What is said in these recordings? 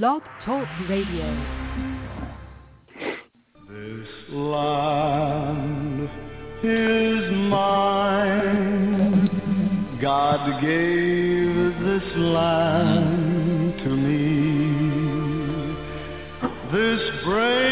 Blog Talk Radio. This land is mine. God gave this land to me. This brave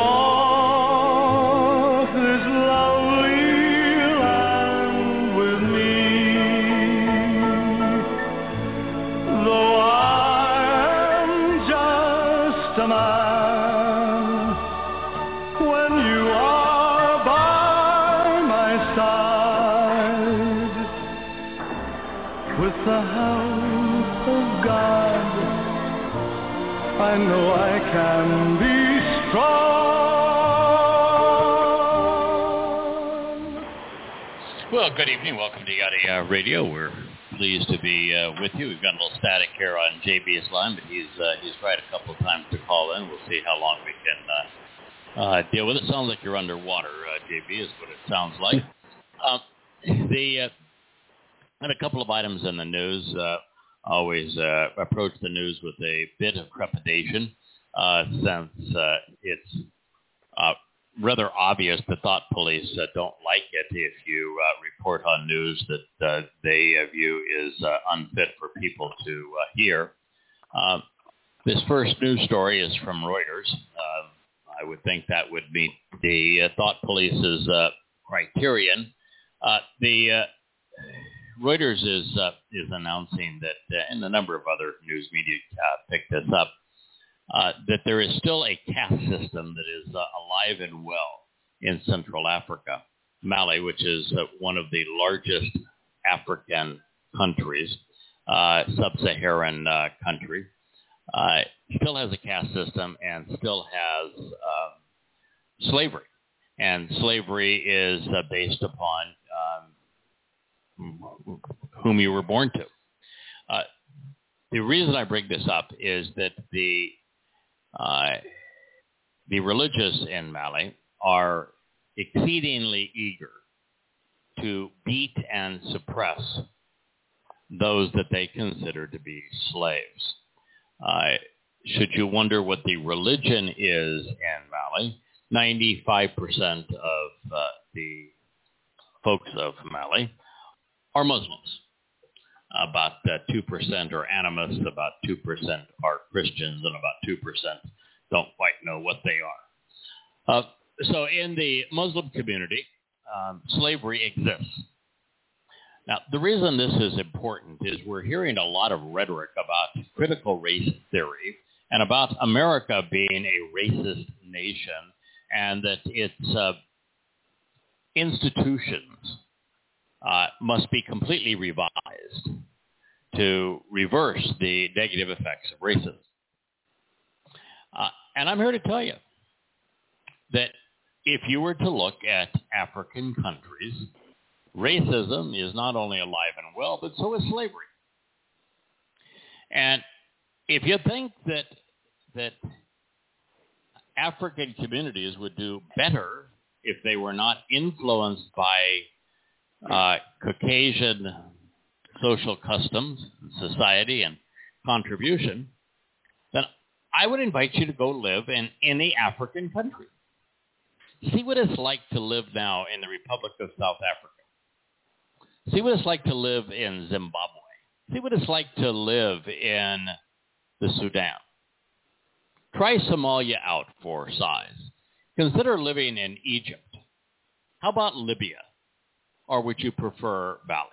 Well, good evening. Welcome to Yada uh, Radio. We're pleased to be uh, with you. We've got a little static here on JB's line, but he's uh, he's tried a couple of times to call in. We'll see how long we can uh, uh, deal with it. Sounds like you're underwater, uh, JB, is what it sounds like. Um, the uh, and a couple of items in the news. Uh, always uh, approach the news with a bit of trepidation, uh, since uh, it's uh, rather obvious the thought police uh, don't like it if you uh, report on news that uh, they view is uh, unfit for people to uh, hear. Uh, this first news story is from Reuters. I would think that would meet the thought police's criterion. The Reuters is is announcing that, and a number of other news media picked this up, uh, that there is still a caste system that is uh, alive and well in Central Africa. Mali, which is uh, one of the largest African countries, uh, sub-Saharan uh, country, still has a caste system and still has um, slavery. And slavery is based upon um, whom you were born to. The reason I bring this up is that the uh, the religious in Mali are exceedingly eager to beat and suppress those that they consider to be slaves. Uh, should you wonder what the religion is in Mali, 95% of uh, the folks of Mali are Muslims. About uh, 2% are animists, about 2% are Christians, and about 2% don't quite know what they are. Uh, so in the Muslim community, um, slavery exists. Now, the reason this is important is we're hearing a lot of rhetoric about critical race theory and about America being a racist nation and that its uh, institutions uh, must be completely revised to reverse the negative effects of racism. Uh, and I'm here to tell you that if you were to look at African countries, racism is not only alive and well, but so is slavery. And if you think that that African communities would do better if they were not influenced by uh, Caucasian social customs, society, and contribution, then I would invite you to go live in any African country. See what it's like to live now in the Republic of South Africa. See what it's like to live in Zimbabwe. See what it's like to live in the Sudan. Try Somalia out for size. Consider living in Egypt. How about Libya? Or would you prefer Mali?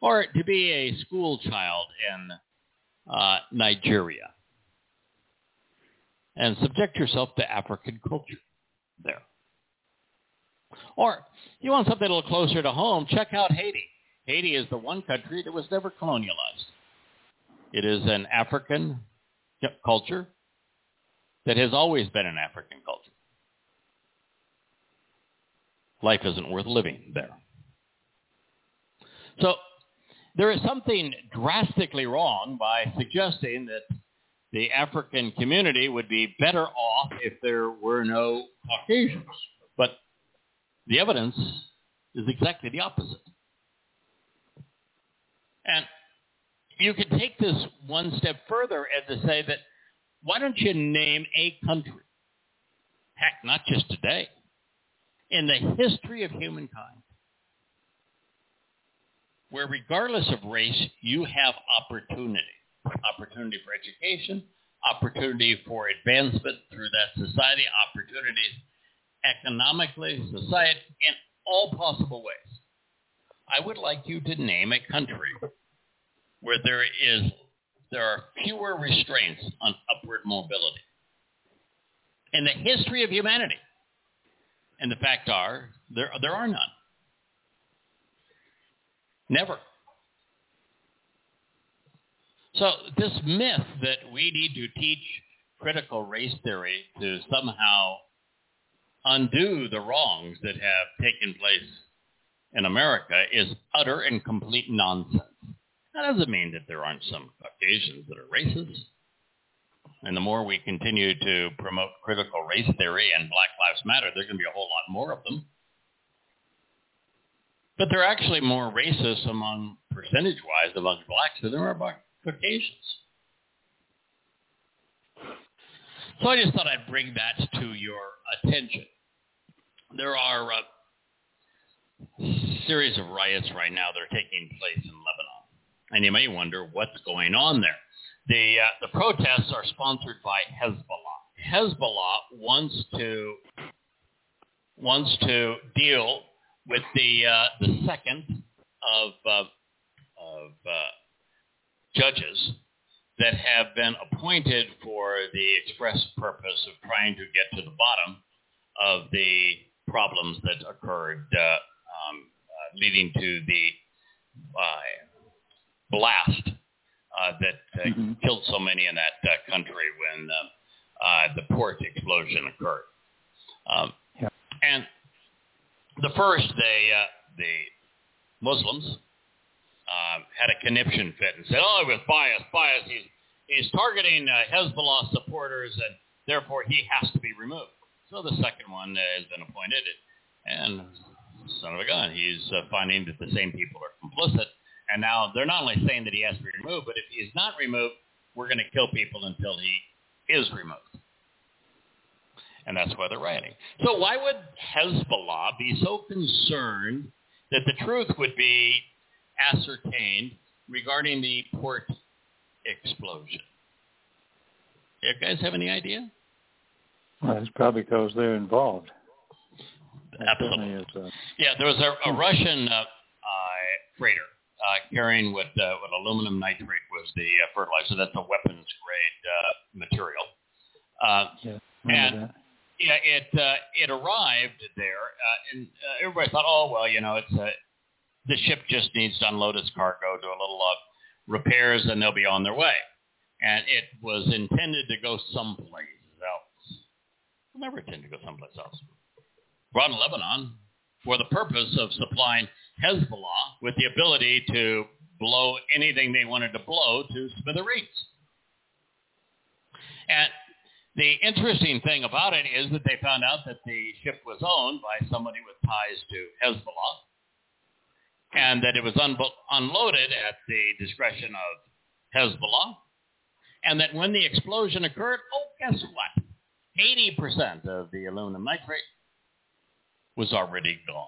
Or to be a school child in uh, Nigeria? and subject yourself to African culture there. Or you want something a little closer to home, check out Haiti. Haiti is the one country that was never colonialized. It is an African culture that has always been an African culture. Life isn't worth living there. So there is something drastically wrong by suggesting that the African community would be better off if there were no Caucasians. But the evidence is exactly the opposite. And you could take this one step further and to say that why don't you name a country, heck, not just today, in the history of humankind, where regardless of race, you have opportunity. Opportunity for education, opportunity for advancement through that society, opportunities economically, society, in all possible ways. I would like you to name a country where there is there are fewer restraints on upward mobility in the history of humanity. And the fact are, there, there are none. Never. So this myth that we need to teach critical race theory to somehow undo the wrongs that have taken place in America is utter and complete nonsense. That doesn't mean that there aren't some Caucasians that are racist. And the more we continue to promote critical race theory and Black Lives Matter, there's going to be a whole lot more of them. But they're actually more racist among percentage-wise among blacks than there are among Caucasians. So I just thought I'd bring that to your attention. There are a series of riots right now that are taking place in Lebanon. And you may wonder what's going on there. The, uh, the protests are sponsored by Hezbollah. Hezbollah wants to wants to deal with the uh, the second of uh, of uh, judges that have been appointed for the express purpose of trying to get to the bottom of the problems that occurred uh, um, uh, leading to the uh, blast uh, that uh, mm-hmm. killed so many in that uh, country when uh, uh, the port explosion occurred. Um, yeah. And the first, they, uh, the Muslims uh, had a conniption fit and said, "Oh, it was bias, bias. He's he's targeting uh, Hezbollah supporters, and therefore he has to be removed." So the second one uh, has been appointed, and son of a gun, he's uh, finding that the same people are complicit and now they're not only saying that he has to be removed, but if he is not removed, we're going to kill people until he is removed. And that's why they're rioting. So why would Hezbollah be so concerned that the truth would be ascertained regarding the port explosion? You guys have any idea? Well, it's probably because they're involved. Absolutely. Is, uh, yeah, there was a, a Russian uh, uh, freighter uh, carrying what uh, what aluminum nitrate was the uh, fertilizer. That's a weapons grade uh, material. Uh, yeah, and that. Yeah, it uh, it arrived there, uh, and uh, everybody thought, oh well, you know, it's a the ship just needs to unload its cargo, do a little uh, repairs, and they'll be on their way. And it was intended to go someplace else. It never intended to go someplace else. Brought in Lebanon for the purpose of supplying Hezbollah with the ability to blow anything they wanted to blow to smithereens. And the interesting thing about it is that they found out that the ship was owned by somebody with ties to Hezbollah and that it was un- unloaded at the discretion of Hezbollah and that when the explosion occurred, oh, guess what? 80% of the aluminum nitrate was already gone.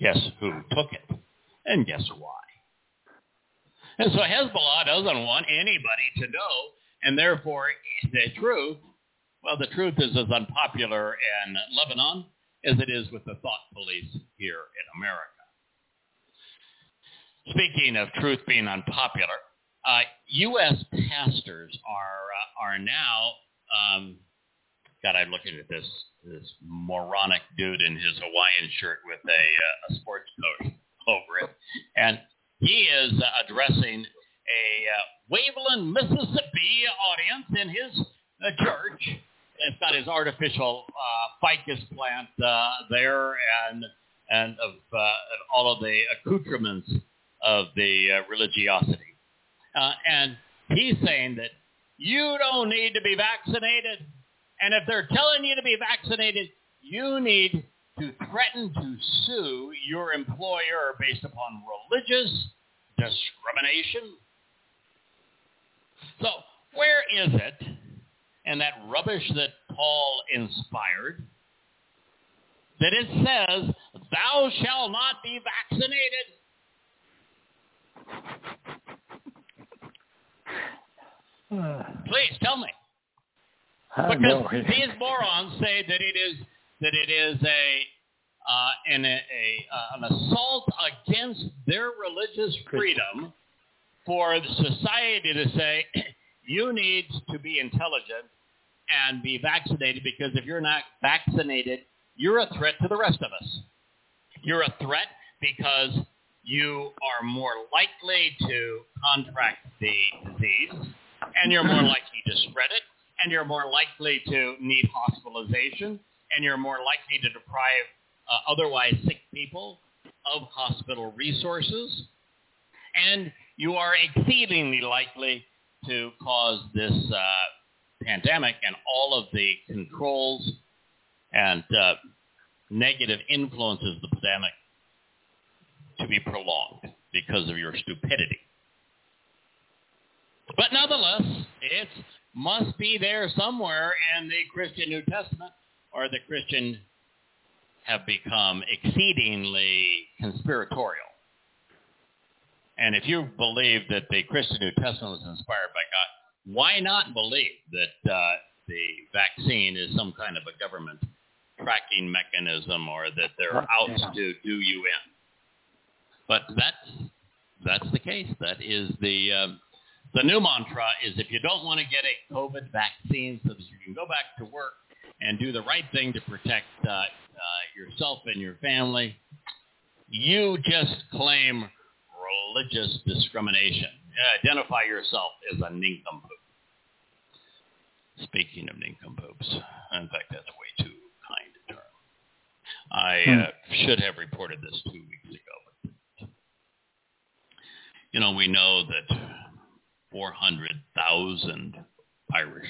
Guess who took it? And guess why? And so Hezbollah doesn't want anybody to know, and therefore the truth, well, the truth is as unpopular in Lebanon as it is with the thought police here in America. Speaking of truth being unpopular, uh, U.S. pastors are uh, are now. Um, God, I'm looking at this this moronic dude in his Hawaiian shirt with a, uh, a sports coat over it, and he is addressing a uh, Waveland, Mississippi audience in his uh, church. It's got his artificial uh, ficus plant uh, there, and and of uh, all of the accoutrements of the uh, religiosity. Uh, and he's saying that you don't need to be vaccinated. And if they're telling you to be vaccinated, you need to threaten to sue your employer based upon religious discrimination. So where is it and that rubbish that Paul inspired that it says, thou shalt not be vaccinated? Please tell me. Because these morons say that it is that it is a uh, an, a, a uh, an assault against their religious freedom for society to say you need to be intelligent and be vaccinated because if you're not vaccinated, you're a threat to the rest of us. You're a threat because you are more likely to contract the disease, and you're more likely to spread it, and you're more likely to need hospitalization, and you're more likely to deprive uh, otherwise sick people of hospital resources, and you are exceedingly likely to cause this uh, pandemic and all of the controls and uh, negative influences of the pandemic to be prolonged because of your stupidity. But nonetheless, it must be there somewhere in the Christian New Testament, or the Christian have become exceedingly conspiratorial. And if you believe that the Christian New Testament was inspired by God, why not believe that uh, the vaccine is some kind of a government tracking mechanism or that they're out to do you in? But that's that's the case. That is the uh, the new mantra is if you don't want to get a COVID vaccine so that you can go back to work and do the right thing to protect uh, uh, yourself and your family, you just claim religious discrimination. Identify yourself as a nincompoop. Speaking of nincompoops, in fact, that's way too kind a term. I hmm. uh, should have reported this two weeks ago you know, we know that 400,000 Irish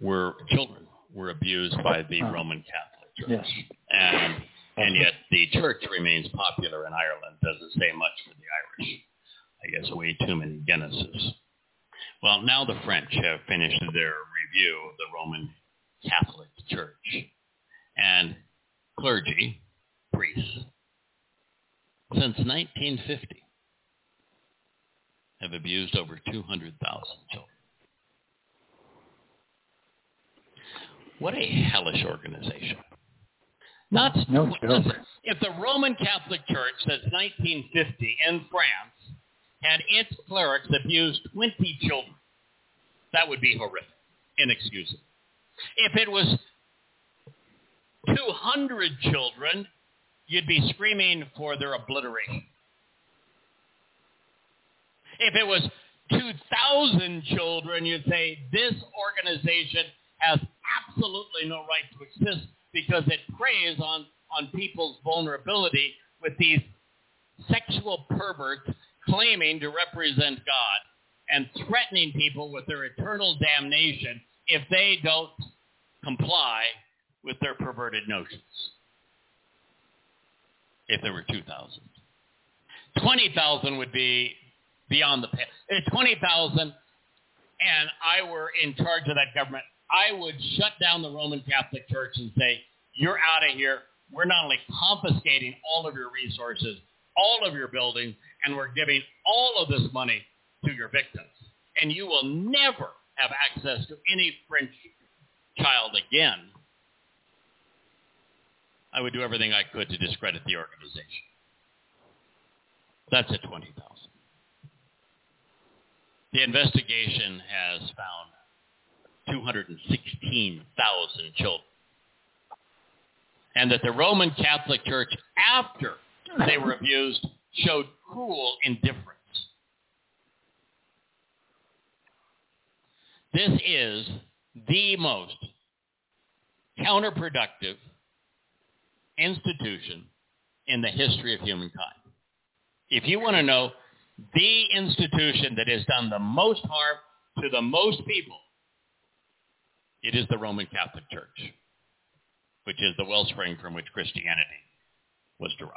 were children were abused by the Roman Catholic Church. Yes. And and mm-hmm. yet the church remains popular in Ireland, doesn't say much for the Irish. I guess way too many Guinnesses. Well, now the French have finished their review of the Roman Catholic Church. And clergy, priests, since 1950 have abused over 200,000 children. What a hellish organization. Not no listen, if the Roman Catholic Church since 1950 in France had its clerics abuse 20 children, that would be horrific, inexcusable. If it was 200 children, you'd be screaming for their obliteration. If it was 2,000 children, you'd say this organization has absolutely no right to exist because it preys on, on people's vulnerability with these sexual perverts claiming to represent God and threatening people with their eternal damnation if they don't comply with their perverted notions. If there were 2,000. 20,000 would be beyond the pale. 20,000 and I were in charge of that government, I would shut down the Roman Catholic Church and say, you're out of here. We're not only confiscating all of your resources, all of your buildings, and we're giving all of this money to your victims. And you will never have access to any French child again. I would do everything I could to discredit the organization. That's at 20,000. The investigation has found 216,000 children. And that the Roman Catholic Church, after they were abused, showed cruel indifference. This is the most counterproductive institution in the history of humankind. If you want to know the institution that has done the most harm to the most people, it is the Roman Catholic Church, which is the wellspring from which Christianity was derived.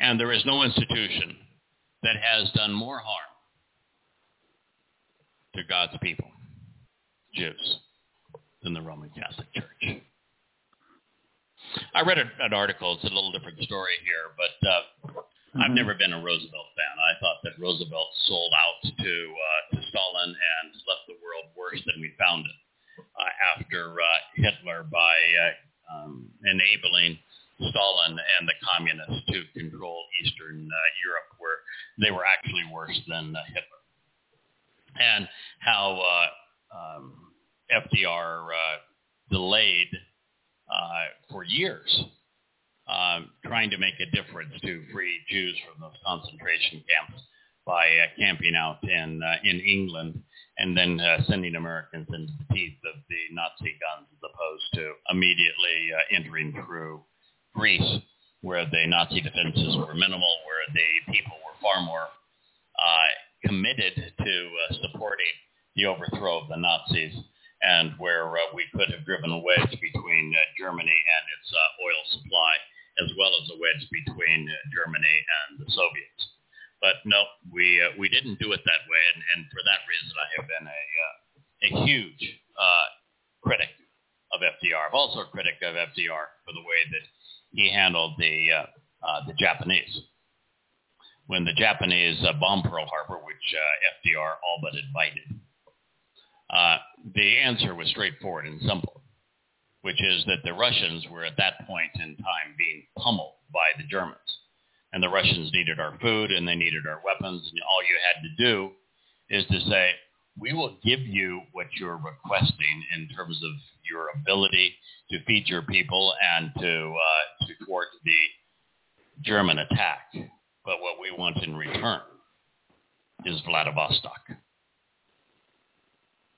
And there is no institution that has done more harm to God's people, Jews, than the Roman Catholic Church. I read an article. It's a little different story here, but uh, mm-hmm. I've never been a Roosevelt fan. I thought that Roosevelt sold out to uh, to Stalin and left the world worse than we found it uh, after uh, Hitler by uh, um, enabling Stalin and the communists to control Eastern uh, Europe, where they were actually worse than uh, Hitler, and how uh, um, FDR uh, delayed uh, for years, um, trying to make a difference to free Jews from those concentration camps by uh, camping out in uh, in England and then uh, sending Americans into the teeth of the Nazi guns as opposed to immediately uh, entering through Greece, where the Nazi defenses were minimal, where the people were far more uh, committed to uh, supporting the overthrow of the Nazis and where uh, we could have driven a wedge between uh, Germany and its uh, oil supply, as well as a wedge between uh, Germany and the Soviets. But no, we uh, we didn't do it that way, and, and for that reason, I have been a uh, a huge uh, critic of FDR. I'm also a critic of FDR for the way that he handled the uh, uh, the Japanese. When the Japanese uh, bombed Pearl Harbor, which uh, FDR all but invited, uh, the answer was straightforward and simple, which is that the Russians were at that point in time being pummeled by the Germans. And the Russians needed our food and they needed our weapons. And all you had to do is to say, we will give you what you're requesting in terms of your ability to feed your people and to, uh, to thwart the German attack. But what we want in return is Vladivostok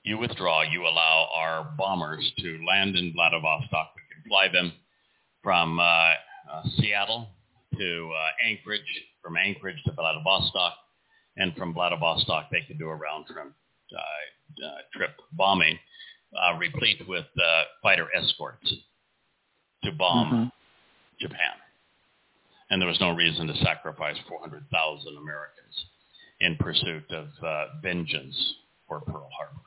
you withdraw, you allow our bombers to land in Vladivostok. We can fly them from uh, uh, Seattle to uh, Anchorage, from Anchorage to Vladivostok, and from Vladivostok they could do a round trip, uh, uh, trip bombing, uh, replete with fighter escorts to bomb mm-hmm. Japan. And there was no reason to sacrifice 400,000 Americans in pursuit of vengeance for Pearl Harbor.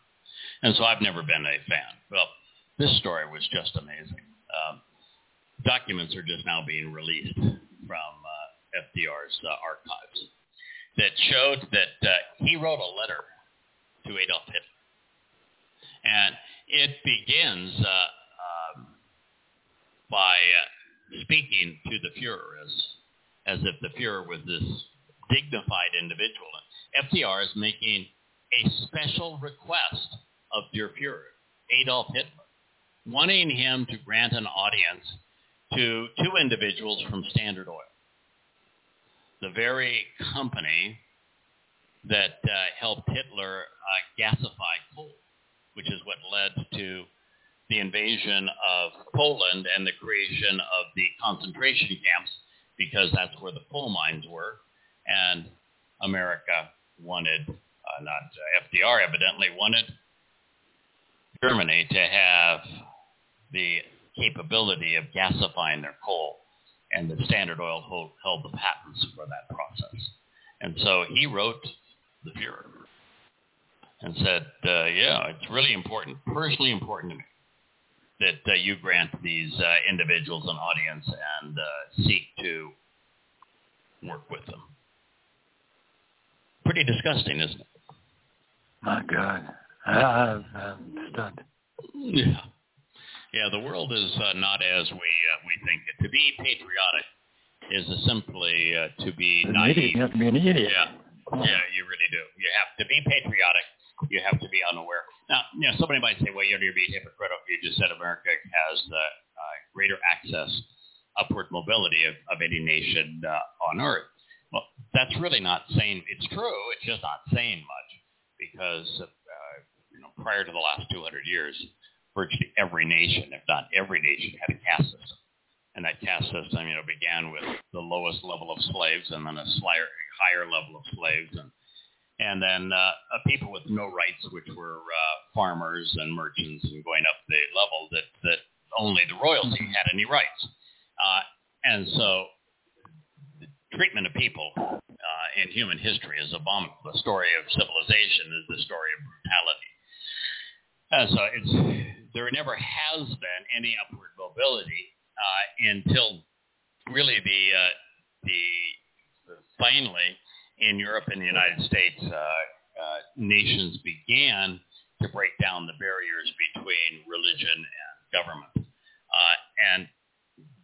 And so I've never been a fan. Well, this story was just amazing. Um, documents are just now being released from uh, FDR's uh, archives that showed that uh, he wrote a letter to Adolf Hitler. And it begins uh, um, by uh, speaking to the Fuhrer as, as if the Fuhrer was this dignified individual. FDR is making a special request of Der Fuhrer, Adolf Hitler, wanting him to grant an audience to two individuals from Standard Oil, the very company that uh, helped Hitler uh, gasify coal, which is what led to the invasion of Poland and the creation of the concentration camps because that's where the coal mines were. And America wanted, uh, not uh, FDR evidently, wanted Germany to have the capability of gasifying their coal, and the Standard Oil hold, held the patents for that process. And so he wrote the Fuhrer and said, uh, yeah, it's really important, personally important to me that uh, you grant these uh, individuals an audience and uh, seek to work with them. Pretty disgusting, isn't it? My God. I'm, I'm stunned. Yeah. Yeah, the world is uh, not as we uh, we think it. To be patriotic is simply uh, to be An naive. idiot. You have to be an idiot. Yeah, yeah, you really do. You have to be patriotic. You have to be unaware. Now, you know, somebody might say, well, you're being hypocritical. You just said America has the uh, greater access, upward mobility of, of any nation uh, on earth. Well, that's really not saying it's true. It's just not saying much because, uh, you know, prior to the last 200 years, virtually every nation, if not every nation, had a caste system. And that caste system, you know, began with the lowest level of slaves and then a slight, higher level of slaves and and then uh, people with no rights, which were uh, farmers and merchants, and going up the level that that only the royalty had any rights. Uh, and so the treatment of people in human history is abominable. The story of civilization is the story of brutality. Uh, so it's there never has been any upward mobility uh, until really the uh, the finally in Europe and the United States, uh, uh, nations began to break down the barriers between religion and government. Uh, and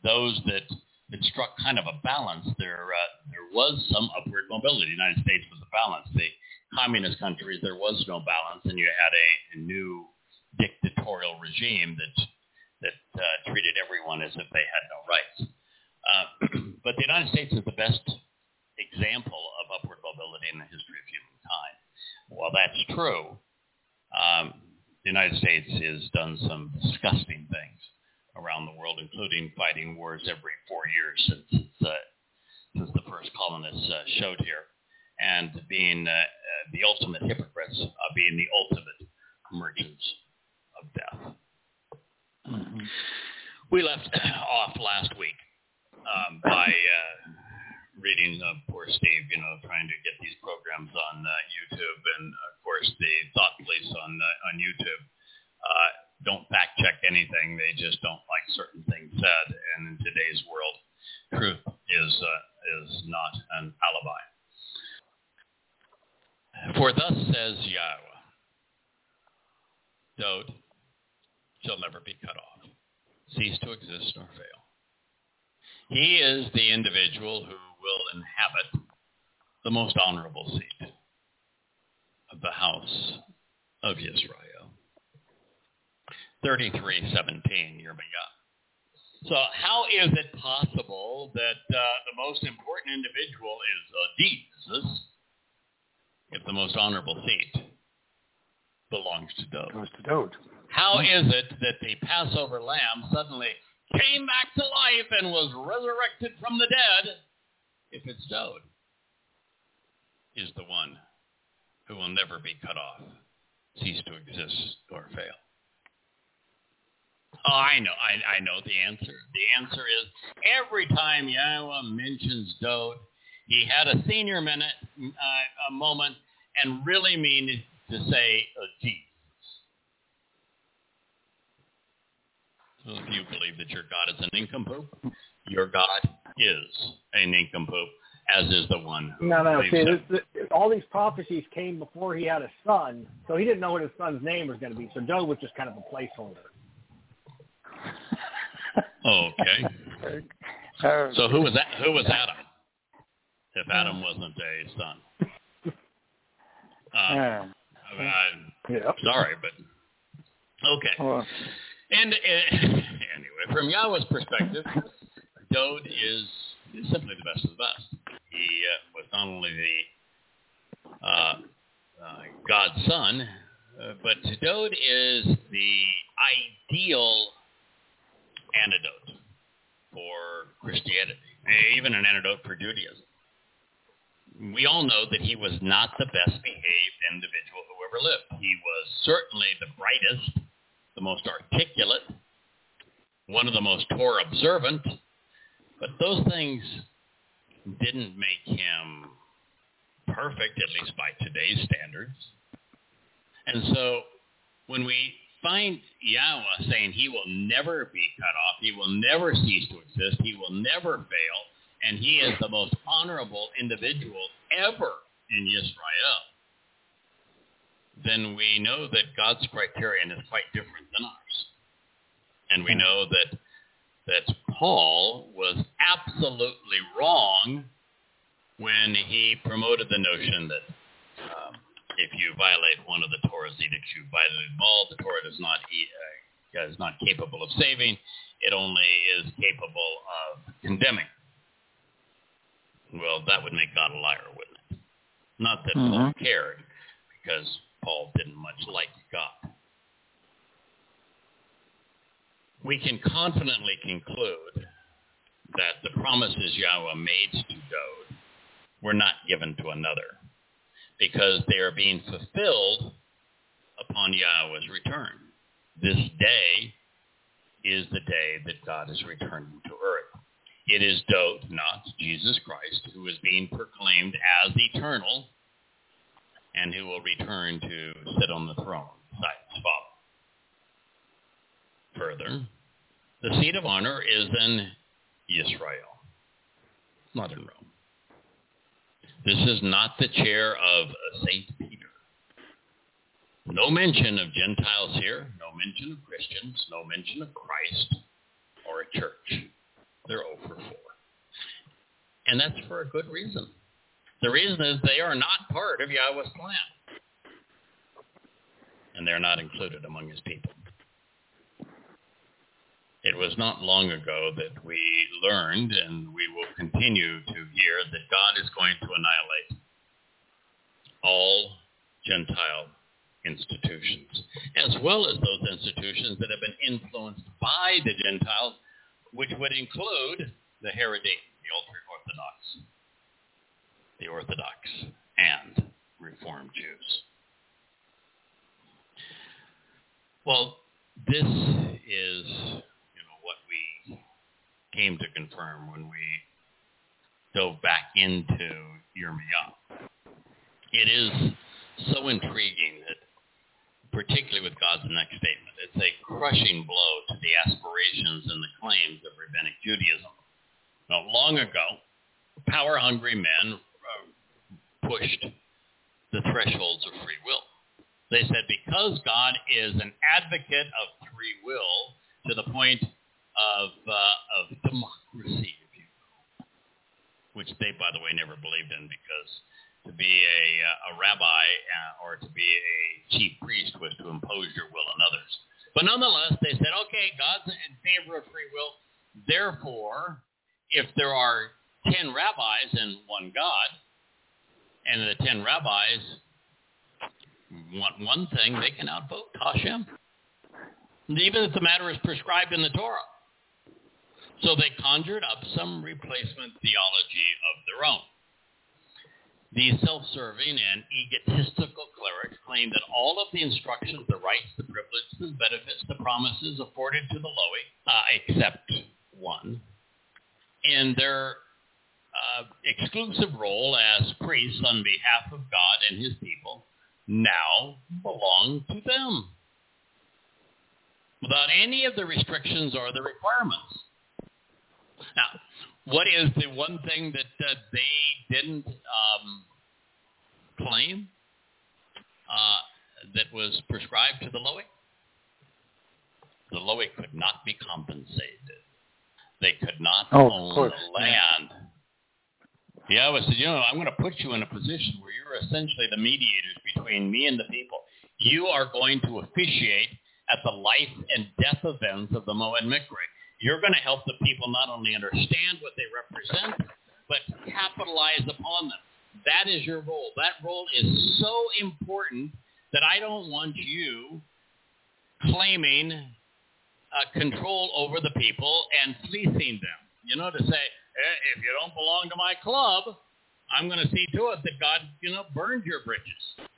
those that, that struck kind of a balance, there, uh, there was some upward mobility. The United States was a balance. The communist countries, there was no balance, and you had a, a new dictatorial regime that, that uh, treated everyone as if they had no rights. Uh, but the United States is the best example of upward mobility in the history of humankind. While that's true, um, the United States has done some disgusting things around the world, including fighting wars every four years since uh, since the first colonists uh, showed here, and being uh, uh, the ultimate hypocrites, uh, being the ultimate merchants of death. Mm-hmm. We left off last week um, by uh, reading uh, poor Steve, you know, trying to get these programs on uh, YouTube, and of course the thought police on on YouTube uh, don't fact check anything; they just don't like certain things said. And in today's world, truth is uh, is not an alibi. For thus says Yahweh, Dowd shall never be cut off, cease to exist nor fail. He is the individual who will inhabit the most honorable seat of the house of Israel. 3317, Yirmiyah. So how is it possible that uh, the most important individual is uh, Jesus if the most honorable seat belongs to Dowd? Goes to Dowd. How is it that the Passover lamb suddenly came back to life and was resurrected from the dead if it's Dowd, is the one who will never be cut off, cease to exist, or fail? Oh, I know, I, I know the answer. The answer is every time Yahweh mentions Dowd, he had a senior minute, uh, a moment, and really mean to say uh, Jesus. Well, if you believe that your God is an nincompoop, your God is a nincompoop, as is the one who No, no. See, this, this, all these prophecies came before he had a son, so he didn't know what his son's name was going to be. So Joe was just kind of a placeholder. Okay. Uh, So who was that? Who was Adam? If Adam wasn't a son. I'm Yeah. sorry, but okay. well, And uh, anyway, from Yahweh's perspective, Dowd is, is simply the best of the best. He uh, was not only the uh, uh, God's son, uh, but Dowd is the ideal antidote for Christianity, even an antidote for Judaism. We all know that he was not the best behaved individual who ever lived. He was certainly the brightest, the most articulate, one of the most Torah observant, but those things didn't make him perfect, at least by today's standards. And so when we find Yahweh saying he will never be cut off, he will never cease to exist, he will never fail, and he is the most honorable individual ever in Israel, then we know that God's criterion is quite different than ours. And we know that that Paul was absolutely wrong when he promoted the notion that um, if you violate one of the Torah's edicts, you violate them all. The Torah does not uh, is not capable of saving; it only is capable of condemning. Well, that would make God a liar, wouldn't it? Not that mm-hmm. Paul cared, because Paul didn't much like God. We can confidently conclude that the promises Yahweh made to Dowd were not given to another because they are being fulfilled upon Yahweh's return. This day is the day that God is returning to earth. It is Dowd, not Jesus Christ, who is being proclaimed as eternal and who will return to sit on the throne his Father. Further, the seat of honor is in Israel, not in Rome. This is not the chair of uh, St. Peter. No mention of Gentiles here, no mention of Christians, no mention of Christ or a church. They're over 4. And that's for a good reason. The reason is they are not part of Yahweh's plan. And they're not included among his people. It was not long ago that we learned, and we will continue to hear, that God is going to annihilate all Gentile institutions, as well as those institutions that have been influenced by the Gentiles, which would include the Haredim, the ultra-Orthodox, the Orthodox, and Reformed Jews. Well, this is, you know, what we came to confirm when we dove back into Yirmiyahu. It is so intriguing that, particularly with God's next statement, it's a crushing blow to the aspirations and the claims of rabbinic Judaism. Now, long ago, power-hungry men uh, pushed the thresholds of free will. They said because God is an advocate of free will to the point of, uh, of democracy, if you will, which they, by the way, never believed in because to be a, uh, a rabbi uh, or to be a chief priest was to impose your will on others. But nonetheless, they said, okay, God's in favor of free will. Therefore, if there are ten rabbis and one God, and the ten rabbis want one thing, they can outvote Hashem. Even if the matter is prescribed in the Torah. So they conjured up some replacement theology of their own. These self-serving and egotistical clerics claim that all of the instructions, the rights, the privileges, the benefits, the promises afforded to the lowly, uh, except one, in their uh, exclusive role as priests on behalf of God and his people now belong to them without any of the restrictions or the requirements. Now, what is the one thing that uh, they didn't um, claim uh, that was prescribed to the Lowy? The Lowy could not be compensated. They could not oh, own the land yeah, I said, you know, I'm going to put you in a position where you're essentially the mediators between me and the people. You are going to officiate at the life and death events of the Moed Mikre. You're going to help the people not only understand what they represent, but capitalize upon them. That is your role. That role is so important that I don't want you claiming uh, control over the people and fleecing them. You know, to say, if you don't belong to my club, I'm going to see to it that God, you know, burns your bridges.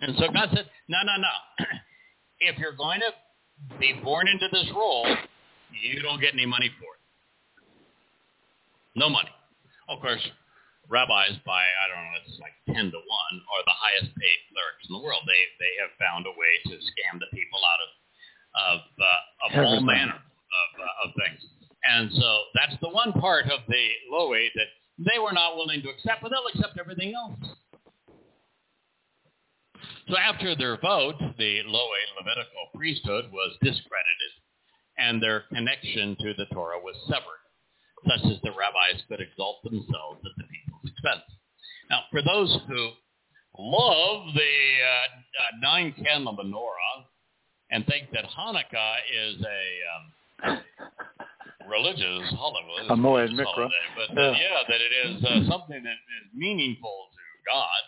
And so God said, no, no, no. if you're going to be born into this role, you don't get any money for it. No money. Of course, rabbis by, I don't know, it's like 10 to 1, are the highest paid clerics in the world. They they have found a way to scam the people out of of, uh, of all manner of, uh, of things. And so that's the one part of the Lowy that they were not willing to accept, but they'll accept everything else. So after their vote, the Lowy Levitical priesthood was discredited and their connection to the Torah was severed, such as the rabbis could exalt themselves at the people's expense. Now, for those who love the uh, uh, nine candle menorah and think that Hanukkah is a um, religious holiday, A Moed Mikra. but Yeah. that, yeah, that it is uh, something that is meaningful to God.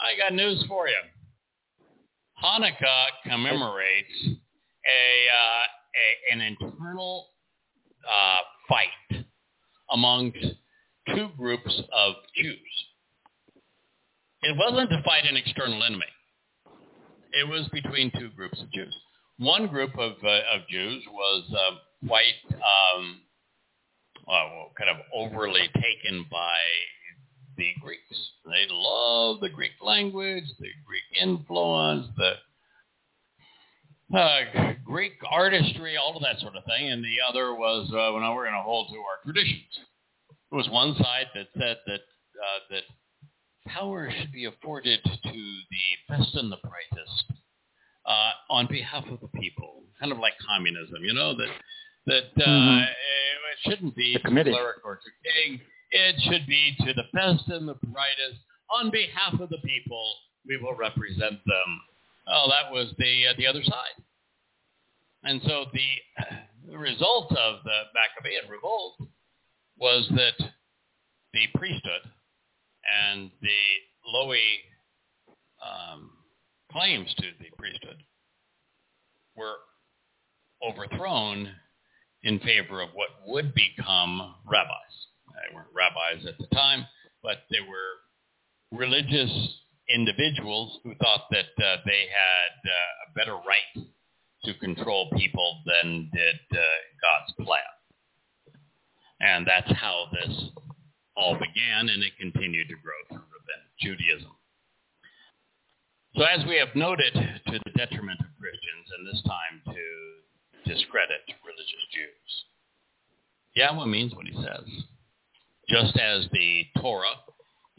I got news for you. Hanukkah commemorates a, uh, a an internal uh, fight among two groups of Jews. It wasn't to fight an external enemy. It was between two groups of Jews. One group of uh, of Jews was uh, quite um, well, kind of overly taken by the Greeks. They loved the Greek language, the Greek influence, the uh, Greek artistry, all of that sort of thing. And the other was, uh, well, no, we're going to hold to our traditions. There was one side that said that uh, that power should be afforded to the best and the brightest uh, on behalf of the people, kind of like communism, you know, that that uh, Mhm. it shouldn't be The to cleric or to king. It should be to the best and the brightest on behalf of the people. We will represent them. Oh, that was the uh, the other side. And so the, result of the Maccabean revolt was that the priesthood and the Lowy um, claims to the priesthood were overthrown in favor of what would become rabbis. They weren't rabbis at the time, but they were religious individuals who thought that uh, they had uh, a better right to control people than did uh, God's plan. And that's how this all began, and it continued to grow through rabbinic Judaism. So as we have noted, to the detriment of Christians, and this time to discredit religious Jews. Yahweh means what he says. Just as the Torah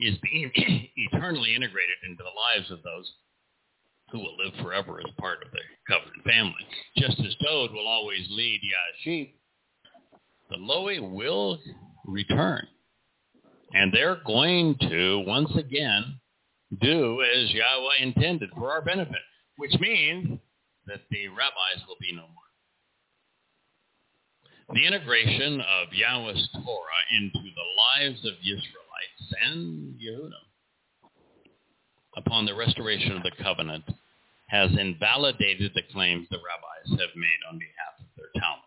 is being eternally integrated into the lives of those who will live forever as part of the covenant family, just as Dowd will always lead Yashib, the Lowy will return. And they're going to, once again, do as Yahweh intended for our benefit, which means that the rabbis will be no more. The integration of Yahweh's Torah into the lives of Israelites and Yehuda upon the restoration of the covenant has invalidated the claims the rabbis have made on behalf of their Talmud.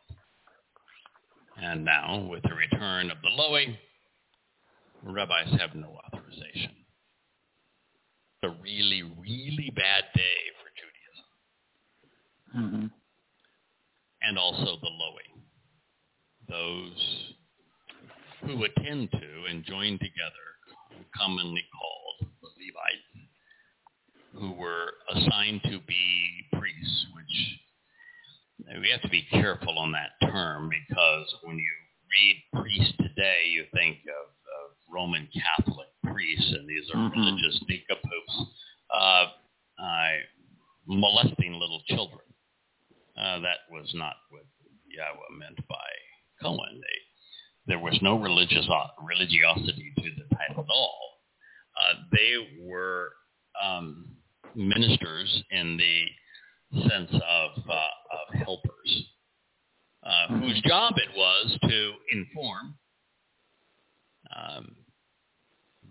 And now, with the return of the Lowy, rabbis have no authorization. It's a really, really bad day for Judaism hmm and also the Lowy. Those who attend to and join together, commonly called the Levites, who were assigned to be priests, which we have to be careful on that term because when you read priest today, you think of, of Roman Catholic priests, and these are Mhm. religious nincompoops uh, uh, molesting little children. Uh, that was not what Yahweh meant by Cohen. They, there was no religious religiosity to the title at all. Uh, they were um, ministers in the sense of, uh, of helpers, uh, whose job it was to inform um,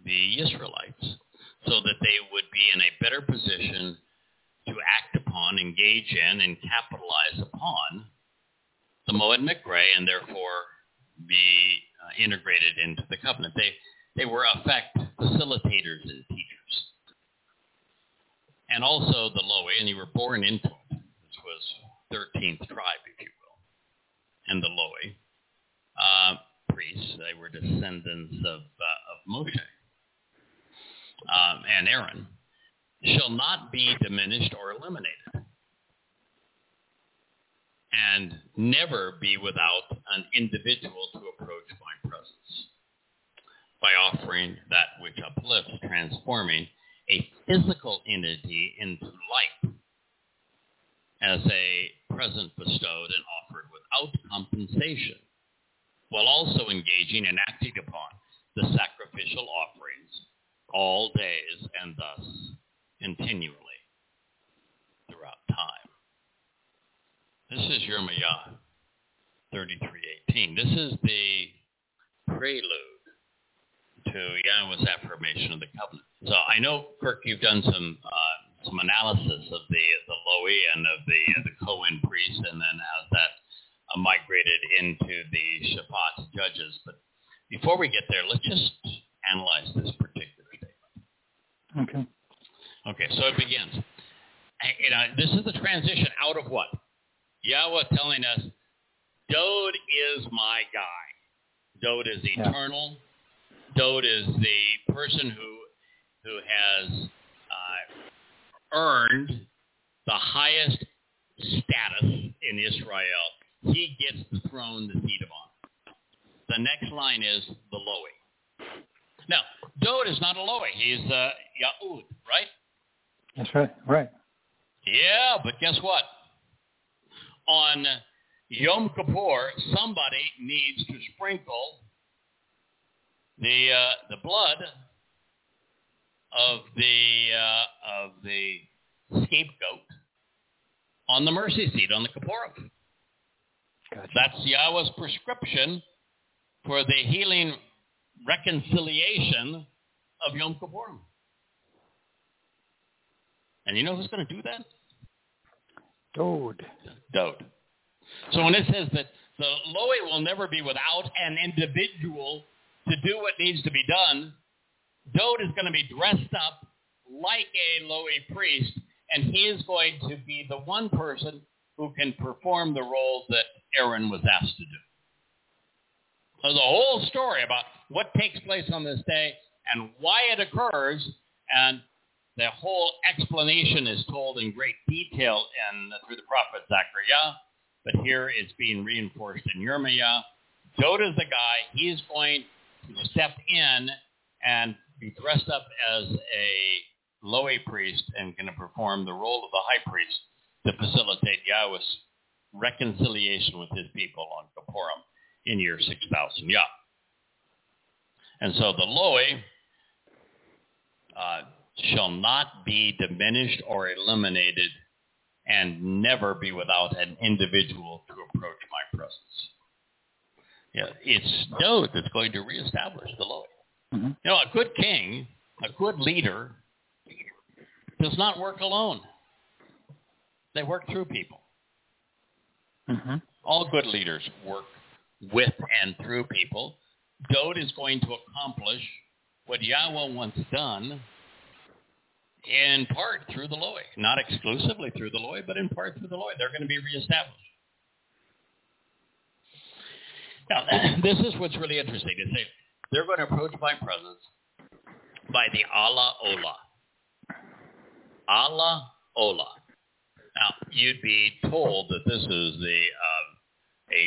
the Israelites so that they would be in a better position to act upon, engage in, and capitalize upon the Moed Mikre and therefore be uh, integrated into the covenant. They, they were, effect, facilitators and teachers. And also the Lowy, and you were born into it, which was 13th tribe, if you will, and the Lowy uh, priests. They were descendants of, uh, of Moshe um, and Aaron, shall not be diminished or eliminated, and never be without an individual to approach my presence by offering that which uplifts, transforming a physical entity into light as a present bestowed and offered without compensation, while also engaging and acting upon the sacrificial offerings all days and thus continually throughout time. This is Jeremiah 33:18. This is the prelude to Yahweh's affirmation of the covenant. So I know, Kirk, you've done some uh, some analysis of the the Lowy and of the the Cohen priest, and then as that uh, migrated into the Shaphat judges. But before we get there, let's just analyze this particular statement. Okay. Okay, so it begins. You know, this is the transition out of what? Yahweh telling us, Dowd is my guy. Dowd is Yeah. eternal. Dowd is the person who who has uh, earned the highest status in Israel. He gets the throne, the seat of honor. The next line is the Lowy. Now, Dowd is not a Lowy. He's uh, Yahud, right? That's right. Right. Yeah, but guess what? On Yom Kippur, somebody needs to sprinkle the uh, the blood of the uh, of the scapegoat on the mercy seat on the Kippurim. Gotcha. That's Yahweh's prescription for the healing reconciliation of Yom Kippurim. And you know who's going to do that? Dowd. Dowd. So when it says that the Lowy will never be without an individual to do what needs to be done, Dowd is going to be dressed up like a Lowy priest, and he is going to be the one person who can perform the role that Aaron was asked to do. So the whole story about what takes place on this day and why it occurs, and the whole explanation is told in great detail in, through the prophet Zechariah, but here it's being reinforced in Yirma'yah. Dowd is the guy. He's going to step in and be dressed up as a Lowy priest and going to perform the role of the high priest to facilitate Yahweh's reconciliation with his people on Kippurim in year 6000 Yah. And so the Lowy uh, shall not be diminished or eliminated and never be without an individual to approach my presence. Yeah, it's Dowd that's going to reestablish the Lowy. hmm You know, a good king, a good leader, does not work alone. They work through people. hmm All good leaders work with and through people. Dowd is going to accomplish what Yahweh wants done in part through the Lowy. Not exclusively through the Lowy, but in part through the Lowy. They're going to be reestablished. Now, this is what's really interesting. Is they, they're going to approach my presence by the Allah Ola. Allah Ola. Now, you'd be told that this is the uh, a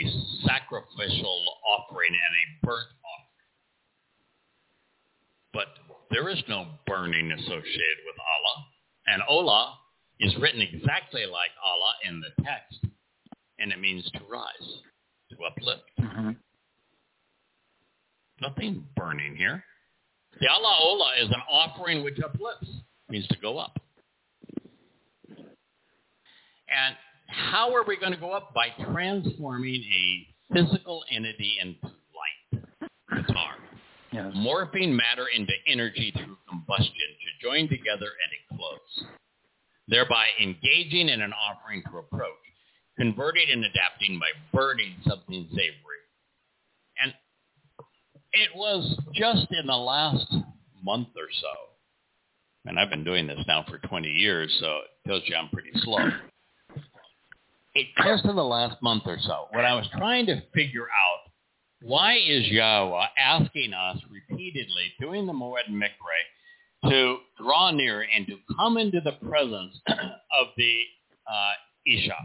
sacrificial offering and a burnt offering. But there is no burning associated with Allah. And Ola is written exactly like Allah in the text, and it means to rise, to uplift. hmm Nothing burning here. The Allah Ola is an offering which uplifts, means to go up. And how are we going to go up? By transforming a physical entity into light. Qatar. Yes. Morphing matter into energy through combustion to join together and enclose. Thereby engaging in an offering to approach, converting and adapting by burning something savory. And it was just in the last month or so, and I've been doing this now for 20 years, so it tells you I'm pretty slow. It just in the last month or so, when I was trying to figure out why is Yahweh asking us repeatedly during the Moed Mikre to draw near and to come into the presence of the uh, Isha,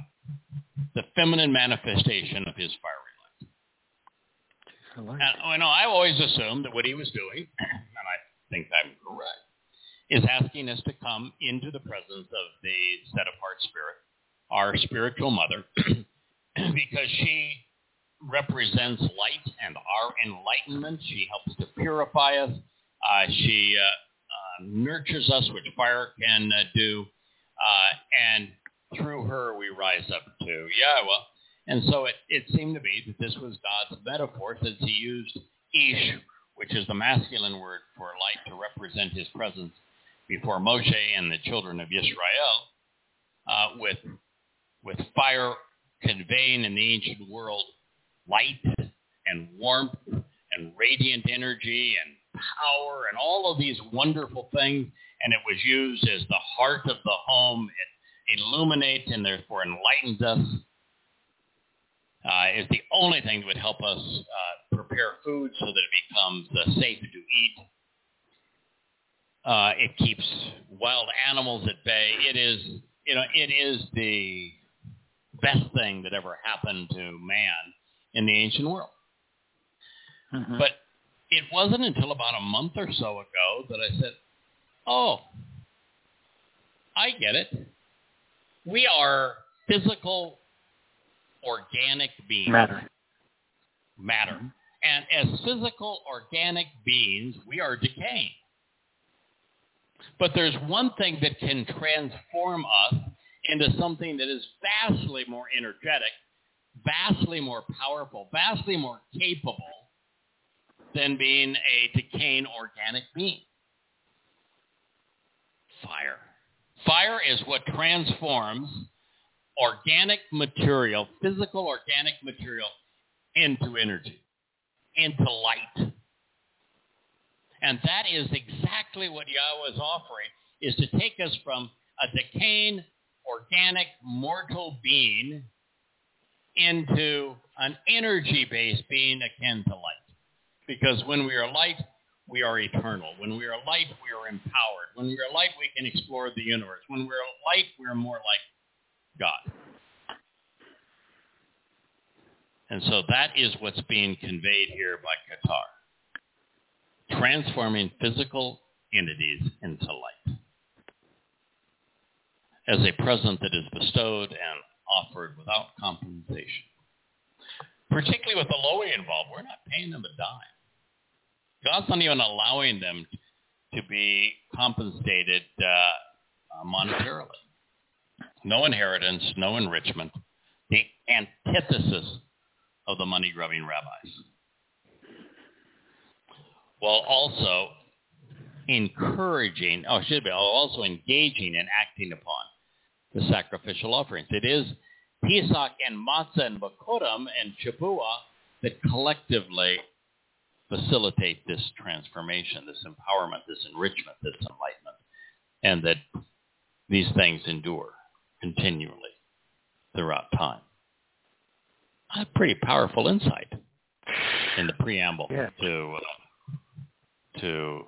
the feminine manifestation of his fiery light? I like And you know, I always assumed that what he was doing, and I think I'm correct, is asking us to come into the presence of the set apart spirit, our spiritual mother, because she represents light and our enlightenment. She helps to purify us. Uh, she uh, uh, nurtures us, which fire can uh, do. Uh, and through her, we rise up to Yahweh. And so it, it seemed to be that this was God's metaphor since he used Ish, which is the masculine word for light, to represent his presence before Moshe and the children of Israel, uh, with, with fire conveying in the ancient world light and warmth and radiant energy and power and all of these wonderful things. And it was used as the heart of the home. It illuminates and therefore enlightens us. Uh, is the only thing that would help us uh, prepare food so that it becomes uh, safe to eat. Uh, it keeps wild animals at bay. It is, you know, it is the best thing that ever happened to man in the ancient world. Mhm. But it wasn't until about a month or so ago that I said, oh, I get it. We are physical, organic beings. matter. Matter. And as physical, organic beings, we are decaying. But there's one thing that can transform us into something that is vastly more energetic, vastly more powerful, vastly more capable than being a decaying organic being. Fire. Fire is what transforms organic material, physical organic material, into energy, into light. And that is exactly what Yahweh is offering, is to take us from a decaying, organic, mortal being into an energy-based being akin to light. Because when we are light, we are eternal. When we are light, we are empowered. When we are light, we can explore the universe. When we are light, we are more like God. And so that is what's being conveyed here by Qatar. Transforming physical entities into light. As a present that is bestowed and offered without compensation. Particularly with the Lowy involved, we're not paying them a dime. God's not even allowing them to be compensated uh, monetarily. No inheritance, no enrichment. The antithesis of the money-grubbing rabbis. While also encouraging, oh, should be, also engaging and acting upon the sacrificial offerings. It is Pesach and Matzah and Bakorim and Shabuah that collectively facilitate this transformation, this empowerment, this enrichment, this enlightenment, and that these things endure continually throughout time. A pretty powerful insight in the preamble Yeah. to uh, to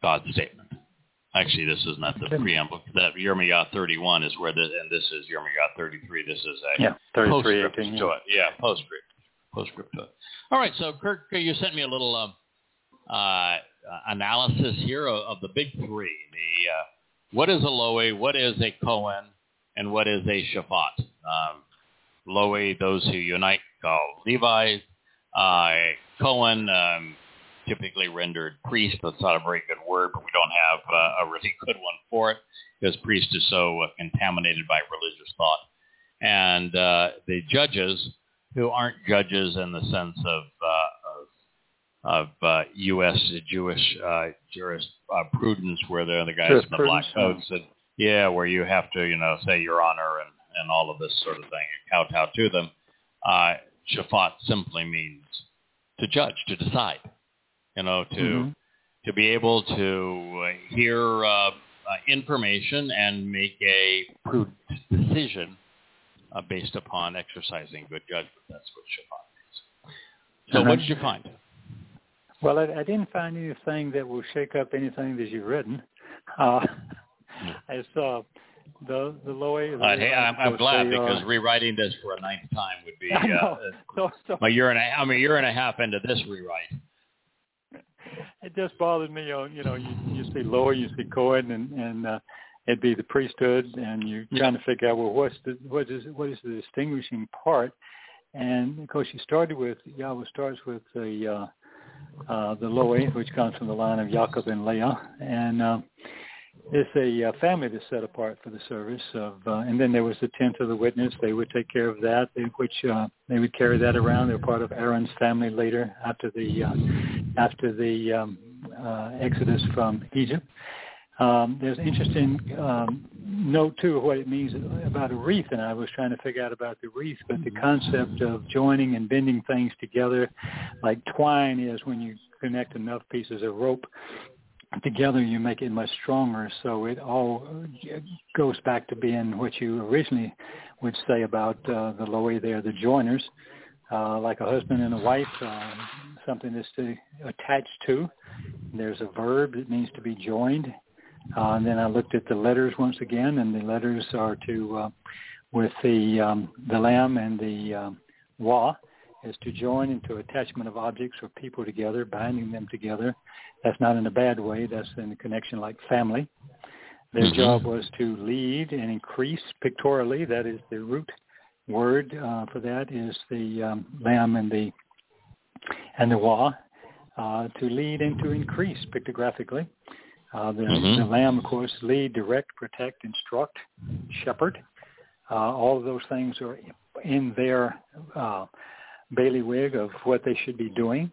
God's statement. Actually, this is not the Okay. preamble. That Yirma'yah 31 is where the, and this is Yirma'yah 33. This is a Yeah, 33, postscript 18. to it. Yeah, postscript. Postscript to it. All right, so Kirk, you sent me a little um, uh, analysis here of, of the big three. The uh, what is a Lowy, what is a Cohen, and what is a Shaphat. Um, Lowy, those who unite call Levi's. Uh, Cohen, um, typically rendered priest. That's not a very good word, but we don't have uh, a really good one for it because priest is so uh, contaminated by religious thought. And uh, the judges, who aren't judges in the sense of uh, of, of uh, U.S. Jewish uh, jurisprudence, where they're the guys in the black coats, and yeah, where you have to, you know, say your honor and and all of this sort of thing, and kowtow to them. Uh, Shafat simply means to judge, to decide you know, to Mhm. to be able to uh, hear uh, uh, information and make a prudent decision uh, based upon exercising good judgment. That's what Shaphat means. So, Uh-huh. what did you find? Well, I, I didn't find anything that will shake up anything that you've written. Uh, I saw the the Lowy. Uh, hey, I'm, I'm glad because rewriting this for a ninth time would be I know. uh, So, so a year and a, I'm a year and a half into this rewrite. it just bothered me. You know, you you see Lowy, you see Cohen, and and uh, it'd be the priesthood, and you're trying to figure out well, what's the what is what is the distinguishing part? And of course, you started with Yahweh starts with the uh, uh, the Lowy, which comes from the line of Jacob and Leah, and uh, it's a uh, family that's set apart for the service of, uh, and then there was the tent of the witness. They would take care of that, which uh, they would carry that around. They were part of Aaron's family later after the uh, after the um, uh, exodus from Egypt. Um, there's an interesting um, note too of what it means about a wreath, and I was trying to figure out about the wreath, but the concept of joining and bending things together, like twine is when you connect enough pieces of rope together you make it much stronger. So it all goes back to being what you originally would say about uh, the Lowy there the joiners. Uh, like a husband and a wife uh, something that's to attach to. There's a verb that means to be joined. Uh, and then I looked at the letters once again and the letters are to uh, with the um, the lamb and the um, wa is to join into attachment of objects or people together, binding them together. That's not in a bad way. That's in a connection like family. Their mm-hmm. job was to lead and increase pictorially. That is the root word uh, for that is the um, lamb and the and the wa. Uh, to lead and to increase pictographically. Uh, the, mm-hmm. the lamb, of course, lead, direct, protect, instruct, shepherd. Uh, all of those things are in their uh, bailiwick of what they should be doing.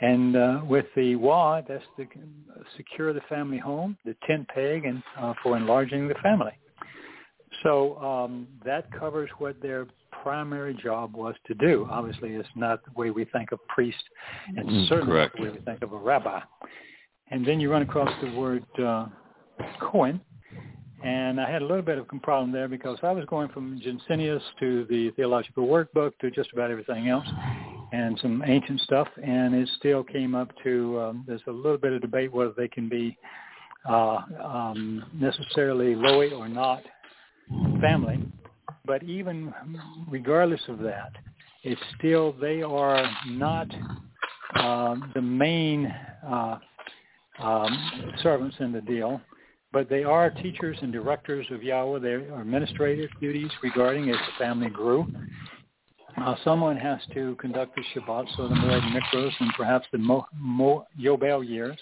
And uh, with the wa, that's to secure the family home, the tent peg, and uh, for enlarging the family. So um, that covers what their primary job was to do. Obviously, it's not the way we think of priest, and mm, certainly correct. not the way we think of a rabbi. And then you run across the word uh, Cohen, and I had a little bit of a problem there because I was going from Gesenius to the Theological Workbook to just about everything else and some ancient stuff, and it still came up to um, there's a little bit of debate whether they can be uh, um, necessarily Lowy or not family. But even regardless of that, it's still they are not uh, the main uh, um, servants in the deal but they are teachers and directors of Yahweh. They are administrative duties regarding as the family grew. Uh, someone has to conduct the Shabbat, so the Moed Mikros, and perhaps the Mo, Mo, Yobel years.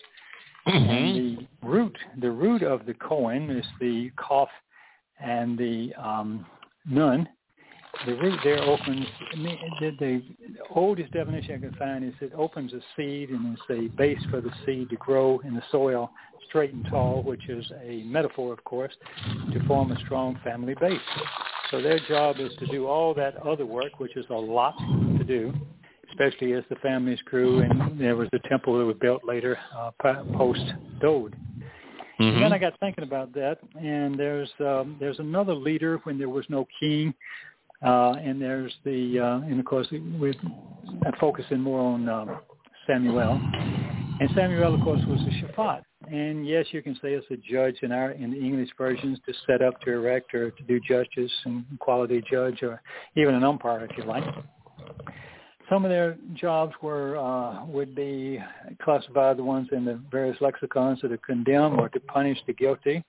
Mm-hmm. And the root, the root of the Cohen is the Kof and the um, Nun, the root there opens, the, the oldest definition I can find is it opens a seed and is a base for the seed to grow in the soil straight and tall, which is a metaphor, of course, to form a strong family base. So their job is to do all that other work, which is a lot to do, especially as the families grew and there was a temple that was built later uh, post-Dowd. Mm-hmm. Then I got thinking about that, and there's um, there's another leader when there was no king uh, and there's the, uh, and of course, we're focusing more on um, Samuel. And Samuel, of course, was a Shaphat. And yes, you can say it's a judge in our in the English versions to set up, to erect, or to do justice and quality judge, or even an umpire, if you like. Some of their jobs were uh, would be classified the ones in the various lexicons that to condemn or to punish the guilty,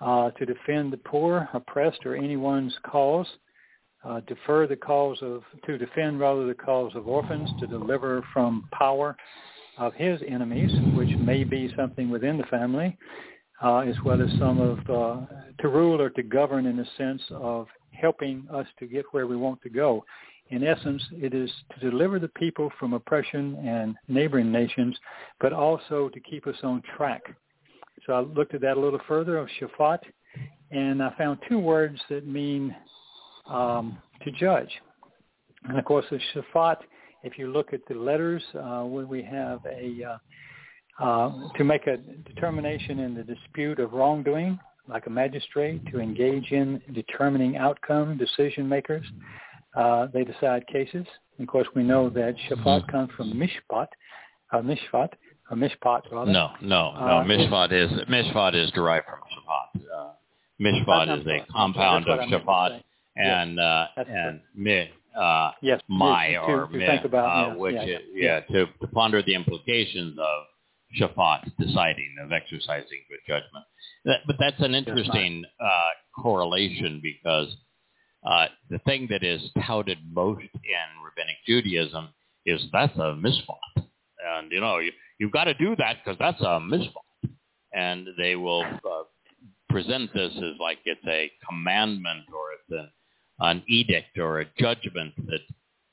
uh, to defend the poor, oppressed, or anyone's cause, uh, defer the cause of, to defend rather the cause of orphans, to deliver from power of his enemies, which may be something within the family, uh, as well as some of, uh, to rule or to govern in the sense of helping us to get where we want to go. In essence, it is to deliver the people from oppression and neighboring nations, but also to keep us on track. So I looked at that a little further of Shaphat, and I found two words that mean um, to judge. And of course, the Shaphat, if you look at the letters, uh, when we have a uh, uh, to make a determination in the dispute of wrongdoing, like a magistrate, to engage in determining outcome, decision makers. Uh, they decide cases. And of course, we know that Shaphat mm-hmm. comes from Mishpat, uh, Mishpat, or Mishpat rather. No, no, no. Uh, Mishpat is Mishpat is derived from Shaphat. Uh, Mishpat is a compound of Shaphat and uh, and me, uh, yes, my to, or to me, think about, uh, yeah, which yeah, is, yeah, yeah, to, to ponder the implications of shafat, deciding, of exercising good judgment. That, but that's an interesting uh, correlation because uh, the thing that is touted most in rabbinic Judaism is that's a misfot. And, you know, you, you've got to do that because that's a misfot. And they will uh, present this as like it's a commandment or it's an, an edict or a judgment that,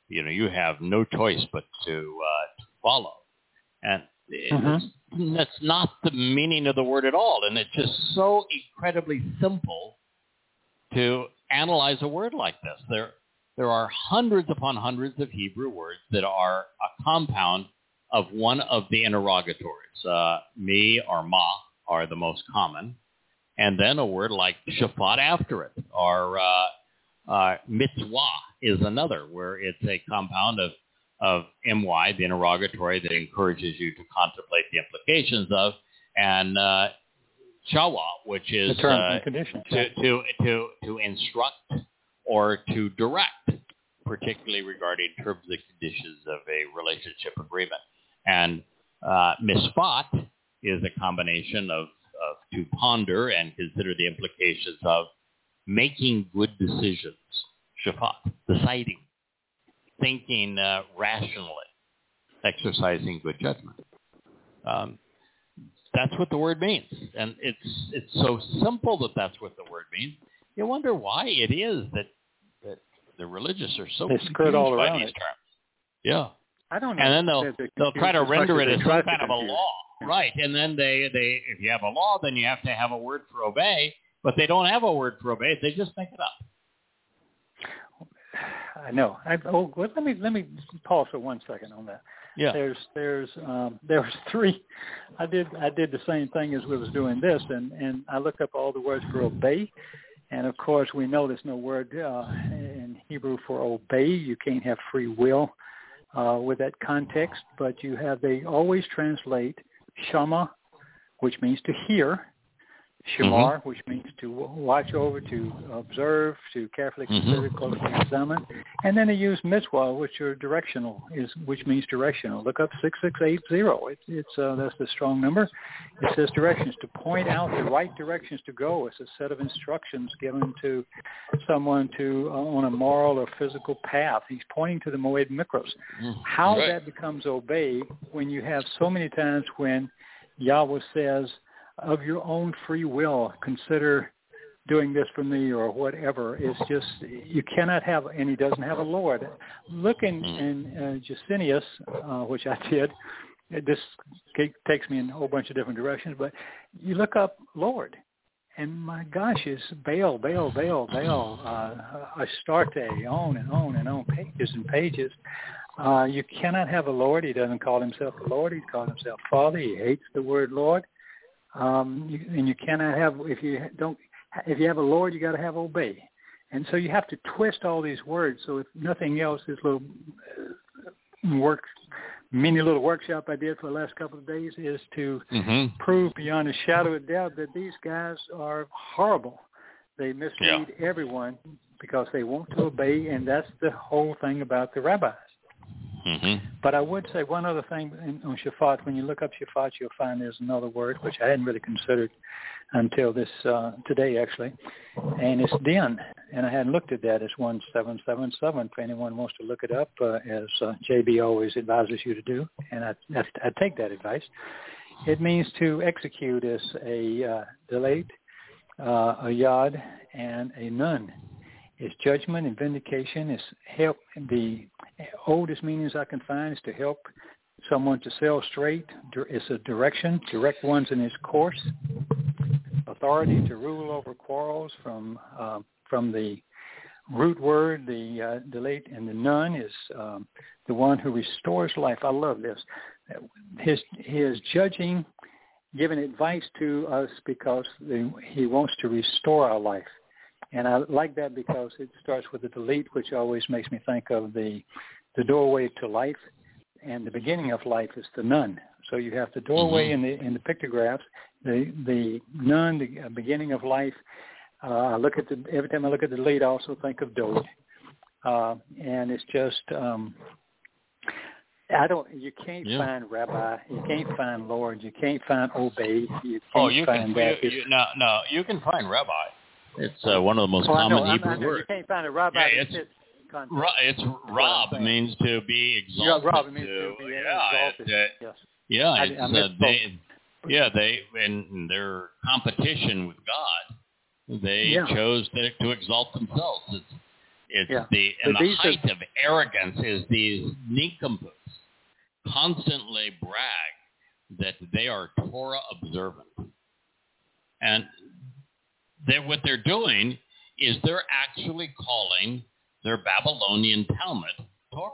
you know, you have no choice but to, uh, to follow. And mm-hmm. that's not the meaning of the word at all. And it's just so incredibly simple to analyze a word like this. There, there are hundreds upon hundreds of Hebrew words that are a compound of one of the interrogatories. Uh, me or ma are the most common. And then a word like shafat after it, or uh, uh, mitzvah is another, where it's a compound of, of my, the interrogatory that encourages you to contemplate the implications of, and uh, shawa, which is uh, to, to, to, to instruct or to direct, particularly regarding terms and conditions of a relationship agreement. And uh, misfat is a combination of, of to ponder and consider the implications of making good decisions, shafat, deciding, thinking uh, rationally, exercising good judgment. Um, that's what the word means, and it's it's so simple that that's what the word means. You wonder why it is that that the religious are so they skirt all by these it. terms. Yeah, I don't know. and then they'll they'll try to render it as some kind of a law, right? And then they they if you have a law, then you have to have a word for obey, but they don't have a word for obey. They just make it up. I know. I, oh, well, let me let me pause for one second on that. Yeah. There's there's um, there was three. I did I did the same thing as we was doing this, and and I looked up all the words for obey, and of course we know there's no word uh, in Hebrew for obey. You can't have free will uh, with that context, but you have they always translate shama, which means to hear, shamar, which means to watch over, to observe, to carefully consider, closely examine, and then they use mitzvah, which are directional, is which means directional. Look up six six eight zero. It's it's uh, that's the strong number. It says directions to point out the right directions to go. It's a set of instructions given to someone to uh, on a moral or physical path. He's pointing to the Moed Mikros. How Right. that becomes obey when you have so many times when Yahweh says, of your own free will, consider doing this for me or whatever. It's just, you cannot have, and he doesn't have a Lord. Look in, in uh, Gesenius, uh, which I did. This takes me in a whole bunch of different directions, but you look up Lord. And my gosh, it's Baal, Baal, Baal, Baal, uh, Astarte, on and on and on, pages and pages. Uh, you cannot have a Lord. He doesn't call himself a Lord. He calls himself Father. He hates the word Lord. Um, you, and you cannot have if you don't if you have a Lord, you got to have obey. And so you have to twist all these words. So if nothing else, this little uh, work, mini little workshop I did for the last couple of days is to Mm-hmm. prove beyond a shadow of doubt that these guys are horrible. They mislead everyone because they want to obey, and that's the whole thing about the rabbis. Mm-hmm. But I would say one other thing in, on Shaphat. When you look up Shafat, you'll find there's another word which I hadn't really considered until this uh, today, actually, and it's din. And I hadn't looked at that as one seven seven seven. If anyone wants to look it up, uh, as uh, JB always advises you to do, and I, I, I take that advice. It means to execute as a uh, delayed, uh, a yod, and a nun. It's judgment and vindication. It's help. The oldest meanings I can find is to help someone to sail straight. It's a direction, direct ones in his course. Authority to rule over quarrels from uh, from the root word, the uh, and the nun is um, the one who restores life. I love this. His his judging, giving advice to us because he wants to restore our life. And I like that because it starts with the dalet, which always makes me think of the the doorway to life, and the beginning of life is the nun. So you have the doorway in the in the pictographs, the the nun, the beginning of life. Uh, I look at the every time I look at the dalet, I also think of Dowd, uh, and it's just um, I don't. You can't Yeah. find rabbi. You can't find lord. You can't find obey. You can't Oh, you find can. that. You, you, no, no, you can find rabbi. It's uh, one of the most oh, know, common Hebrew know. You can't find a rabbi Yeah, it's-. Ra- it's Rob means to be Yeah, exalted. Rob means to, to be yeah, exalted. it, uh, yeah, I- it's, I uh, they, yeah, they in their competition with God, they Yeah. chose to, to exalt themselves. It's it's Yeah. the and But the these are- height of arrogance is these nincompoops constantly brag that they are Torah observant, and they what they're doing is they're actually calling their Babylonian Talmud Torah.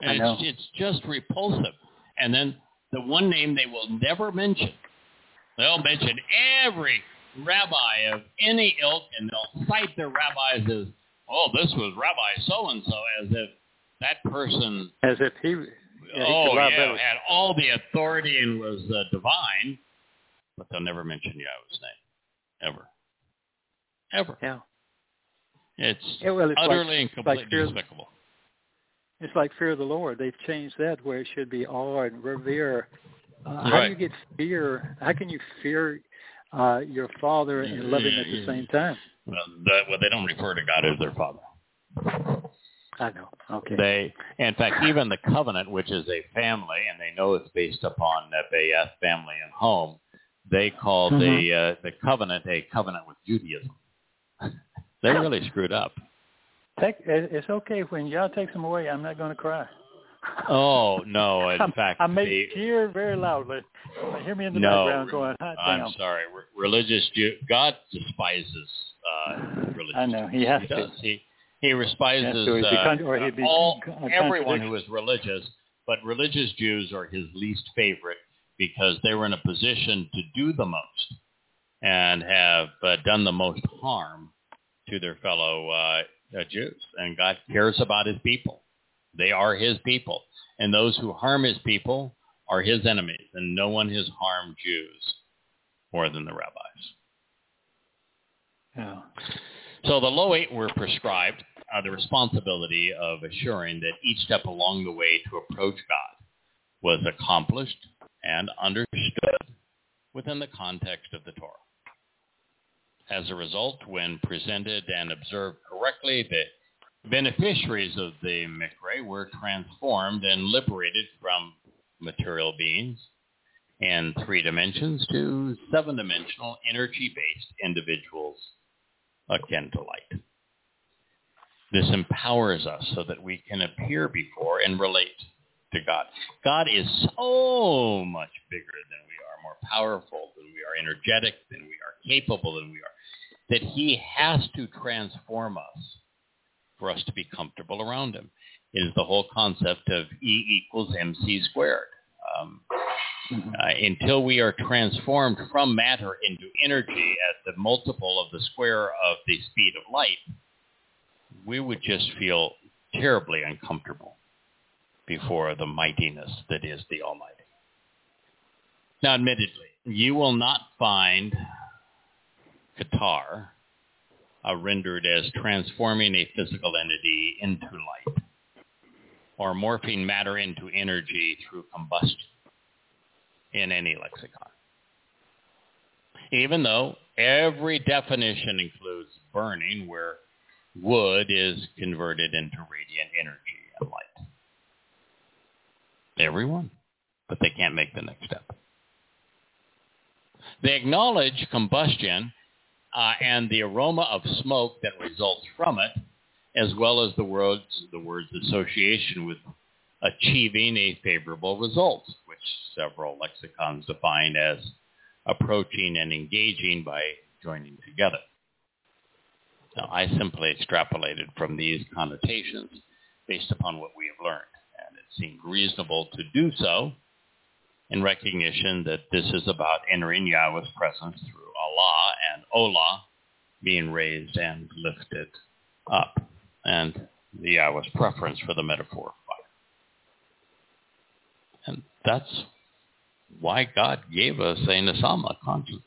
And. It's, it's just repulsive. And then the one name they will never mention, they'll mention every rabbi of any ilk, and they'll cite their rabbis as, oh, this was Rabbi so-and-so, as if that person, As if he. Yeah, he oh, yeah, better. had all the authority and was uh, divine, but they'll never mention Yahweh's name, ever. Ever. Yeah. It's Yeah, well, it's like- utterly and completely fear- despicable. It's like fear of the Lord. They've changed that where it should be awe and revere. Uh, How do you get fear? How can you fear uh, your Father and love Him at the Yeah, same time? Well, the, well, they don't refer to God as their father. I know. Okay. They, in fact, even the covenant, which is a family, and they know it's based upon uh, Bayeth family and home, they called the Mm-hmm. uh, the covenant a covenant with Judaism. They're really screwed up. Take, it's okay when y'all takes them away. I'm not going to cry. Oh no! In I'm- fact, I may the, cheer very loudly. Hear me in the No, background going, hot I'm sorry. Re- religious Jew, God despises uh, religious. I know he has He to. does. He he despises Yes, or he'd be uh, con- or he'd be all everyone who is religious, but religious Jews are his least favorite because they were in a position to do the most and have uh, done the most harm to their fellow uh, uh, Jews. And God cares about his people. They are his people, and those who harm his people are his enemies. And no one has harmed Jews more than the rabbis. Yeah. So the low eight were prescribed uh, the responsibility of assuring that each step along the way to approach God was accomplished and understood within the context of the Torah. As a result, when presented and observed correctly, the beneficiaries of the Mikre were transformed and liberated from material beings in three dimensions to seven-dimensional energy-based individuals akin to light. This empowers us so that we can appear before and relate to God. God is so much bigger than we are, more powerful than we are, energetic than we are, capable than we are, that he has to transform us for us to be comfortable around him. It is the whole concept of E equals mc squared. Um, uh, until we are transformed from matter into energy at the multiple of the square of the speed of light, we would just feel terribly uncomfortable before the mightiness that is the Almighty. Now, admittedly, you will not find Qatar uh, rendered as transforming a physical entity into light or morphing matter into energy through combustion in any lexicon. Even though every definition includes burning where wood is converted into radiant energy. Everyone. But they can't make the next step. They acknowledge combustion uh, and the aroma of smoke that results from it, as well as the words, the word's association with achieving a favorable result, which several lexicons define as approaching and engaging by joining together. Now, I simply extrapolated from these connotations based upon what we have learned, seemed reasonable to do so in recognition that this is about entering Yahweh's presence through Allah and Olah being raised and lifted up, and the Yahweh's preference for the metaphor of fire. And that's why God gave us a Nasama conscience,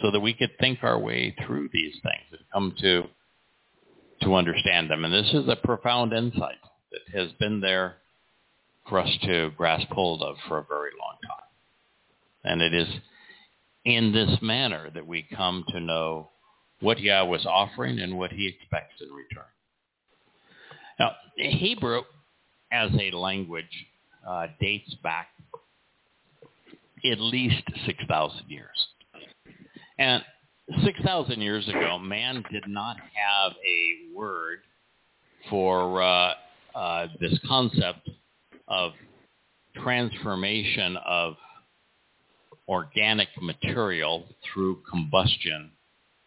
so that we could think our way through these things and come to to understand them. And this is a profound insight that has been there for us to grasp hold of for a very long time. And it is in this manner that we come to know what Yahweh was offering and what he expects in return. Now, Hebrew as a language uh, dates back at least 6,000 years. And 6,000 years ago, man did not have a word for uh, uh, this concept of transformation of organic material through combustion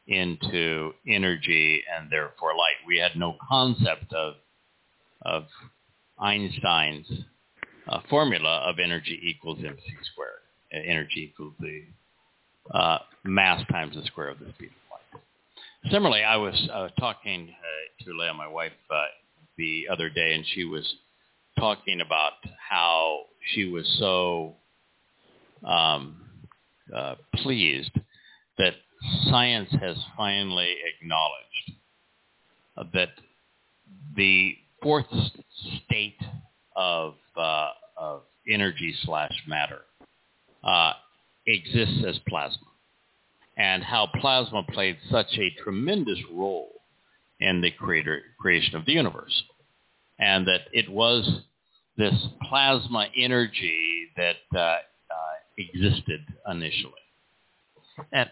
into energy and therefore light. We had no concept of of Einstein's uh, formula of energy equals mc squared. Uh, energy equals the uh, mass times the square of the speed of light. Similarly, I was uh, talking uh, to Leah, my wife, uh, the other day, and she was talking about how she was so um, uh, pleased that science has finally acknowledged that the fourth state of, uh, of energy slash matter uh, exists as plasma. And how plasma played such a tremendous role in the creator, creation of the universe and that it was this plasma energy that uh, uh, existed initially. And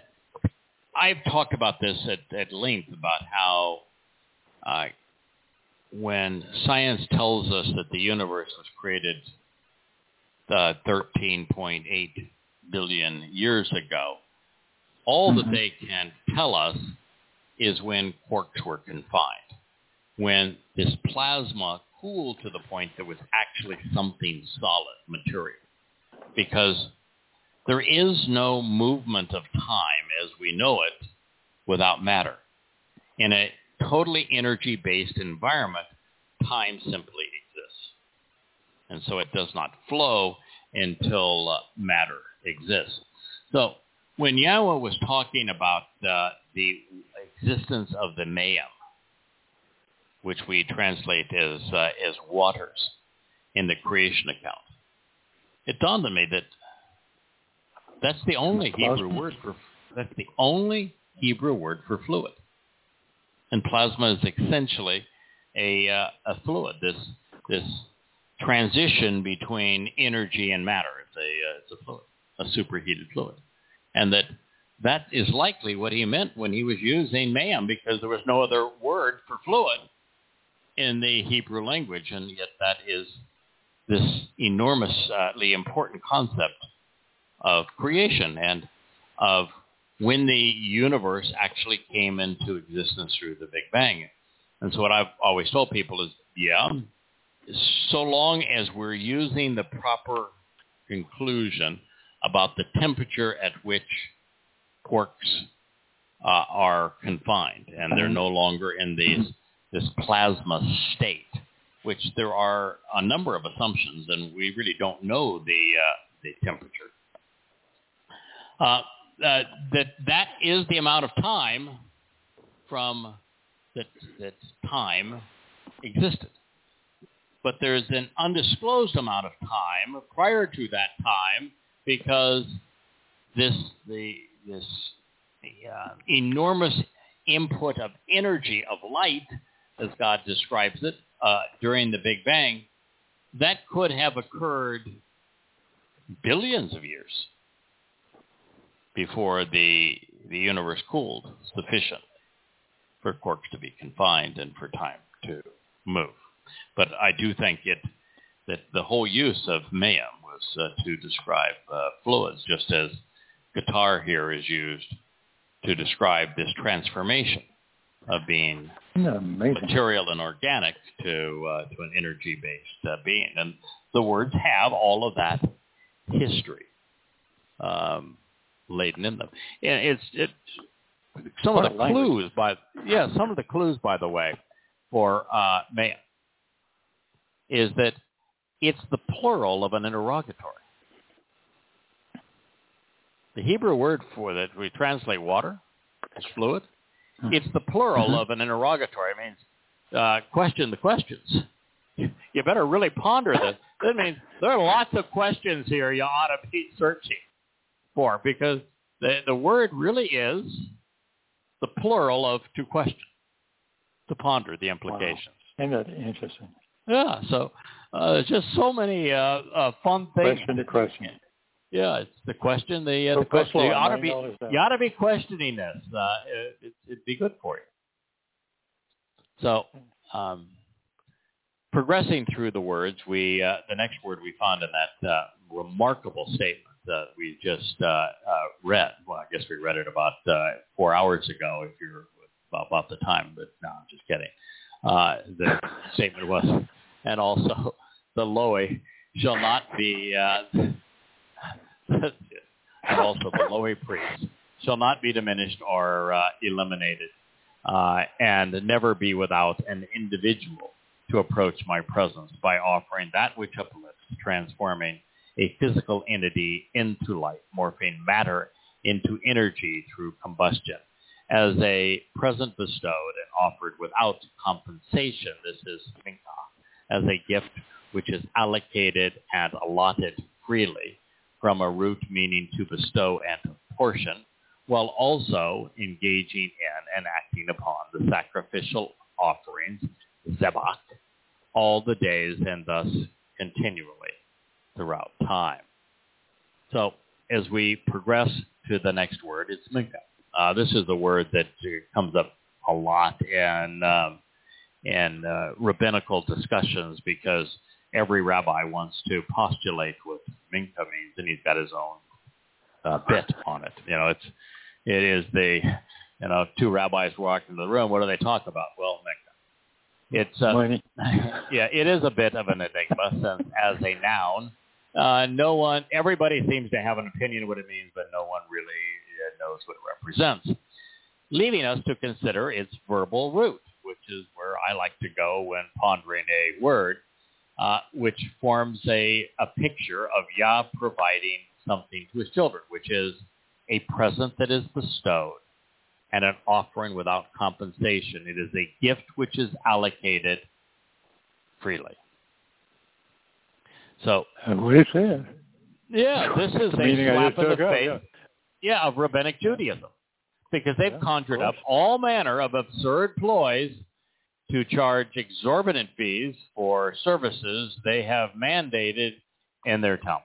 I've talked about this at, at length about how uh, when science tells us that the universe was created uh, 13.8 billion years ago, all mm-hmm. that they can tell us is when quarks were confined, when this plasma cooled to the point that was actually something solid material. Because there is no movement of time as we know it without matter. In a totally energy-based environment, time simply exists. And so it does not flow until uh, matter exists. So when Yahweh was talking about uh, the existence of the Mayim, which we translate as, uh, as waters in the creation account, it dawned on me that that's the only Hebrew word for that's the only Hebrew word for fluid and plasma is essentially a, uh, a fluid. This this transition between energy and matter. It's a uh, it's a fluid, a superheated fluid, and that that is likely what he meant when he was using mayim because there was no other word for fluid in the Hebrew language, and yet that is this enormously important concept of creation and of when the universe actually came into existence through the Big Bang. And so what I've always told people is, yeah, so long as we're using the proper conclusion about the temperature at which quarks uh, are confined, and they're no longer in these, this plasma state, which there are a number of assumptions, and we really don't know the, uh, the temperature. Uh, uh, that that is the amount of time from that that time existed. But there's an undisclosed amount of time prior to that time because this the this the, uh, enormous input of energy of light, as God describes it, uh, during the Big Bang, that could have occurred billions of years before the the universe cooled sufficiently for quarks to be confined and for time to move. But I do think it that the whole use of mayim was uh, to describe uh, fluids, just as qatar here is used to describe this transformation of being material and organic to uh, to an energy-based uh, being. And the words have all of that history. Um, laden in them. And it's it some of the language. clues by yeah some of the clues by the way for uh, man is that it's the plural of an interrogatory. The Hebrew word for that we translate water as fluid. It's the plural mm-hmm. of an interrogatory. It means uh, question the questions. you better really ponder this. That means there are lots of questions here you ought to be searching for because the, the word really is the plural of to question, to ponder the implications. Wow. Isn't that interesting? Yeah, so uh, there's just so many uh, uh, fun things. Question to question. Yeah, it's the question. The, uh, the question. You ought to be you ought to be questioning this. Uh, it, it'd be good for you. So, um, progressing through the words, we uh, the next word we found in that uh, remarkable statement that we just uh, uh, read. Well, I guess we read it about uh, four hours ago, if you're about, the time. But no, I'm just kidding. Uh, the statement was, and also the Lowy shall not be, uh, and also the lowly priest shall not be diminished or uh, eliminated, uh, and never be without an individual to approach my presence by offering that which uplifts, transforming a physical entity into light, morphing matter into energy through combustion. As a present bestowed and offered without compensation, this is minka, as a gift which is allocated and allotted freely from a root meaning to bestow and to portion, while also engaging in and acting upon the sacrificial offerings, zebach, all the days and thus continually throughout time. So as we progress to the next word, it's minka. Uh, this is the word that comes up a lot in um, in uh, rabbinical discussions because every rabbi wants to postulate what minka means, and he's got his own uh, bit on it. You know, it's it is the you know two rabbis walk into the room. What do they talk about? Well, minka. It's uh, yeah, it is a bit of an enigma since as a noun, uh, no one, everybody seems to have an opinion of what it means, but no one really uh, knows what it represents. Leaving us to consider its verbal root, which is where I like to go when pondering a word, uh, which forms a, a picture of Yah providing something to his children, which is a present that is bestowed and an offering without compensation. It is a gift which is allocated freely. So, what it says. yeah, this is a slap in the face, yeah. of rabbinic Judaism, because they've Yeah, conjured up all manner of absurd ploys to charge exorbitant fees for services they have mandated in their Talmud.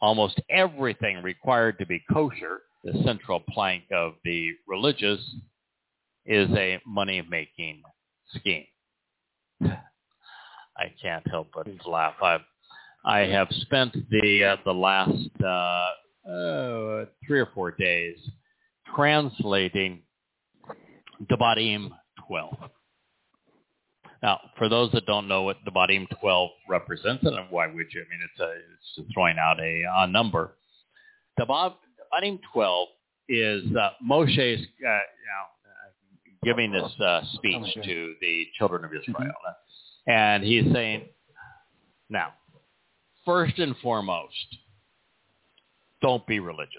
Almost everything required to be kosher, the central plank of the religious, is a money-making scheme. I can't help but laugh. I I have spent the uh, the last uh, uh, three or four days translating Devarim 12. Now, for those that don't know what the Devarim 12 represents, and why would you? I mean, it's a, it's just throwing out a, a number. Devarim 12 is uh, Moshe's, uh, you know, giving this uh, speech to the children of Israel. And he's saying, now, first and foremost, don't be religious.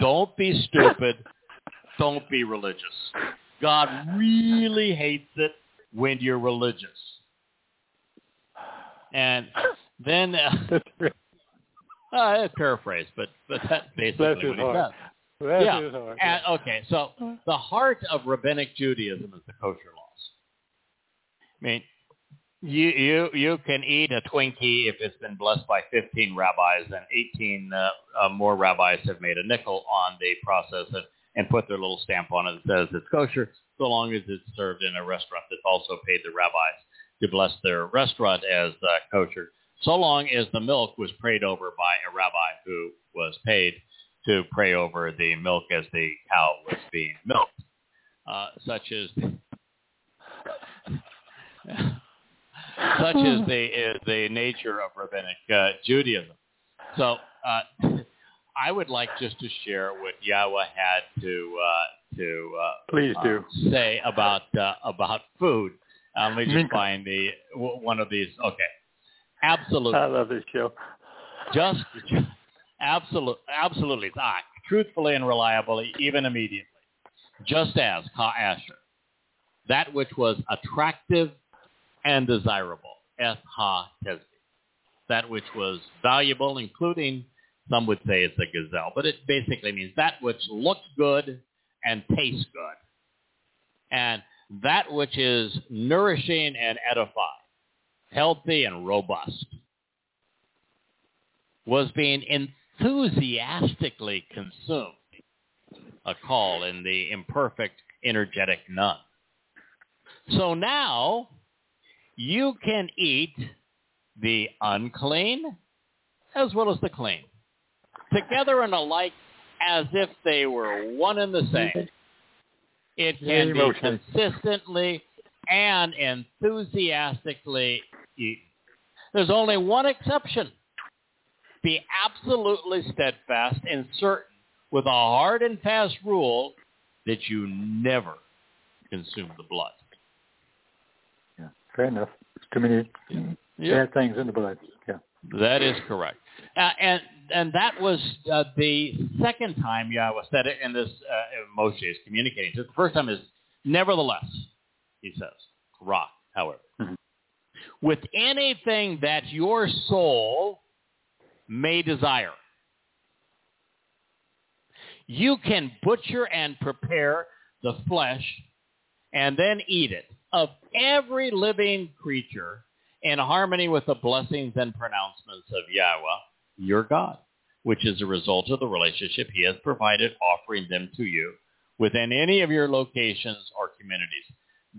Don't be stupid. don't be religious. God really hates it when you're religious. And then, uh, uh, I paraphrase, but but that's basically what he says. Yeah. And, okay, so the heart of rabbinic Judaism is the kosher laws. I mean, you you you can eat a Twinkie if it's been blessed by 15 rabbis, and 18 uh, uh, more rabbis have made a nickel on the process and, and put their little stamp on it that says it's kosher, so long as it's served in a restaurant that's also paid the rabbis to bless their restaurant as uh, kosher, so long as the milk was prayed over by a rabbi who was paid to pray over the milk as the cow was being milked, uh, such as such is the is the nature of rabbinic uh, Judaism. So uh, I would like just to share what Yahweh had to uh, to uh, Please uh, do. say about uh, about food. Uh, let me just find the w- one of these. Okay, absolutely I love this show. just absolute, absolutely, ah, truthfully and reliably, even immediately, just as ka asher, that which was attractive and desirable. Es ha tesbi. That which was valuable, including some would say it's a gazelle, but it basically means that which looks good and tastes good. And that which is nourishing and edifying, healthy and robust, was being enthusiastically consumed. A call in the imperfect, energetic nun. So now you can eat the unclean as well as the clean, together and alike as if they were one and the same. Mm-hmm. It can be consistently and enthusiastically eaten. There's only one exception. Be absolutely steadfast and certain with a hard and fast rule that you never consume the blood. Yeah, fair enough. Too many yeah. bad things in the blood. That is correct. Uh, and and that was uh, the second time Yahweh said it in this. Uh, Moshe is communicating. So the first time is nevertheless, he says, rock. However, mm-hmm. with anything that your soul may desire, you can butcher and prepare the flesh and then eat it of every living creature in harmony with the blessings and pronouncements of Yahweh, your God, which is a result of the relationship he has provided, offering them to you within any of your locations or communities.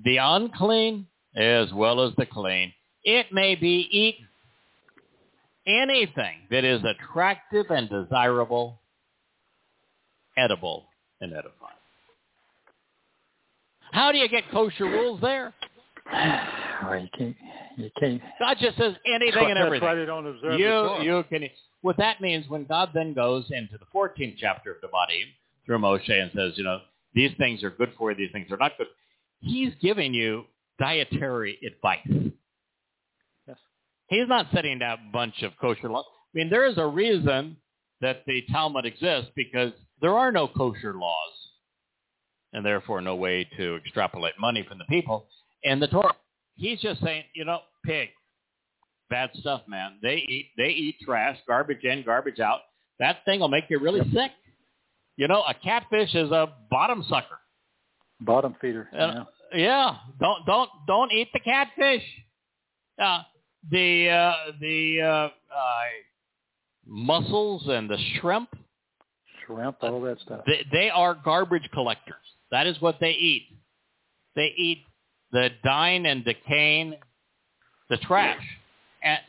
The unclean as well as the clean, it may be eaten. Anything that is attractive and desirable edible and edifying. How do you get kosher rules there? Well, you can't. You can't. God just says anything and everything. That's why they don't observe you, the you can. What that means when God then goes into the 14th chapter of the Devarim through Moshe and says, you know, these things are good for you, these things are not good. He's giving you dietary advice. Yes. He's not setting down a bunch of kosher laws. I mean, there is a reason that the Talmud exists because there are no kosher laws and therefore no way to extrapolate money from the people in the Torah. He's just saying, you know, pig, bad stuff, man. They eat they eat trash, garbage in, garbage out. That thing will make you really sick. You know, a catfish is a bottom sucker. Bottom feeder. Uh, yeah. yeah. Don't don't don't eat the catfish. Uh, the uh, the uh, uh, mussels and the shrimp. Shrimp, all that stuff. They, they are garbage collectors. That is what they eat. They eat the dying and decaying, the trash. And,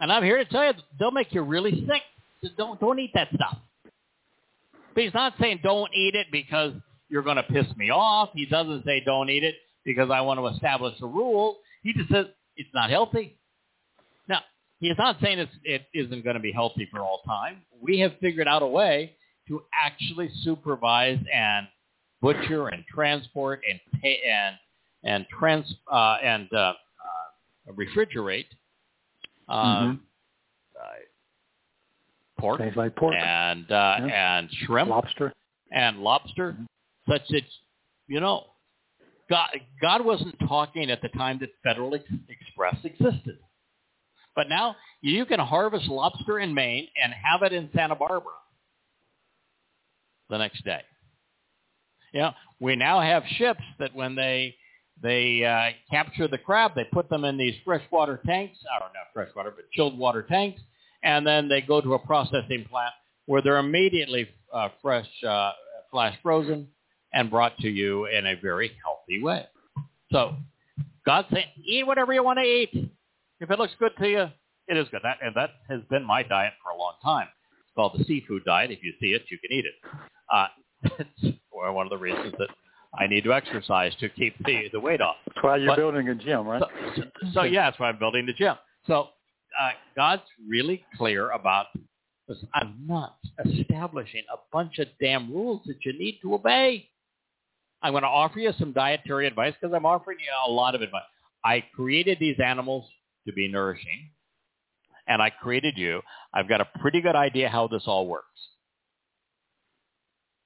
and I'm here to tell you, they'll make you really sick. So don't don't eat that stuff. But he's not saying don't eat it because you're going to piss me off. He doesn't say don't eat it because I want to establish a rule. He just says it's not healthy. Now, he's not saying it's, it isn't going to be healthy for all time. We have figured out a way to actually supervise and butcher and transport and pay, and and trans uh, and uh, uh, refrigerate um, mm-hmm. Uh, pork, Things like pork and uh, yeah. and shrimp, lobster, and lobster, mm-hmm. such that you know God God wasn't talking at the time that Federal Ex- Express existed. But now you can harvest lobster in Maine and have it in Santa Barbara the next day. You know, we now have ships that when they they uh, capture the crab, they put them in these freshwater tanks. I don't know freshwater, but chilled water tanks, and then they go to a processing plant where they're immediately uh, fresh, uh, flash frozen, and brought to you in a very healthy way. So God said, eat whatever you want to eat. If it looks good to you, it is good. That, and that has been my diet for a long time. It's called the seafood diet. If you see it, you can eat it. Uh, it's one of the reasons that I need to exercise to keep the, the weight off. That's why you're but, building a gym, right? So, so, yeah, that's why I'm building the gym. So uh, God's really clear about this. I'm not establishing a bunch of damn rules that you need to obey. I'm going to offer you some dietary advice because I'm offering you a lot of advice. I created these animals to be nourishing, and I created you. I've got a pretty good idea how this all works.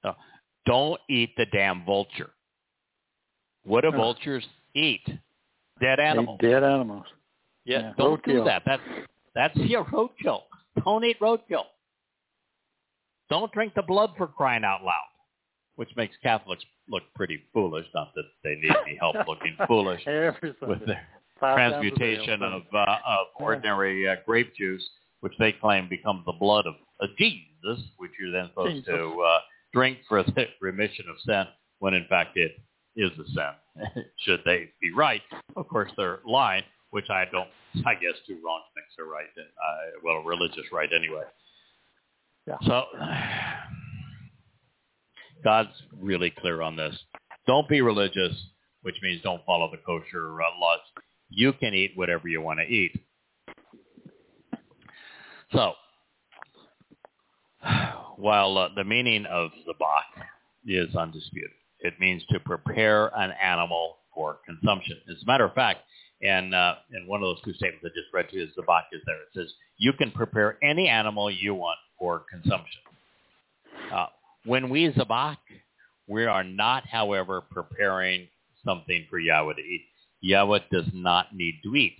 So don't eat the damn vulture. What do vultures eat? dead animals. Eat dead animals. Yeah, Yeah, don't do that. That's that's your roadkill. Don't eat roadkill. Don't drink the blood for crying out loud, which makes Catholics look pretty foolish. Not that they need any help looking foolish with their Five times a day transmutation of uh, of ordinary uh, grape juice, which they claim becomes the blood of Jesus, which you're then supposed Jesus. to uh, drink for the remission of sin, when in fact it is a sin. Should they be right? Of course, they're lying, which I don't. I guess two wrong things are right. Uh, well, religious right anyway. Yeah. So God's really clear on this. Don't be religious, which means don't follow the kosher uh, laws. You can eat whatever you want to eat. So, while uh, the meaning of zabak is undisputed, it means to prepare an animal for consumption. As a matter of fact, and uh, in one of those two statements I just read to you, zabak is there. It says you can prepare any animal you want for consumption. Uh, when we zabak, we are not, however, preparing something for Yahweh to eat. Yahweh does not need to eat.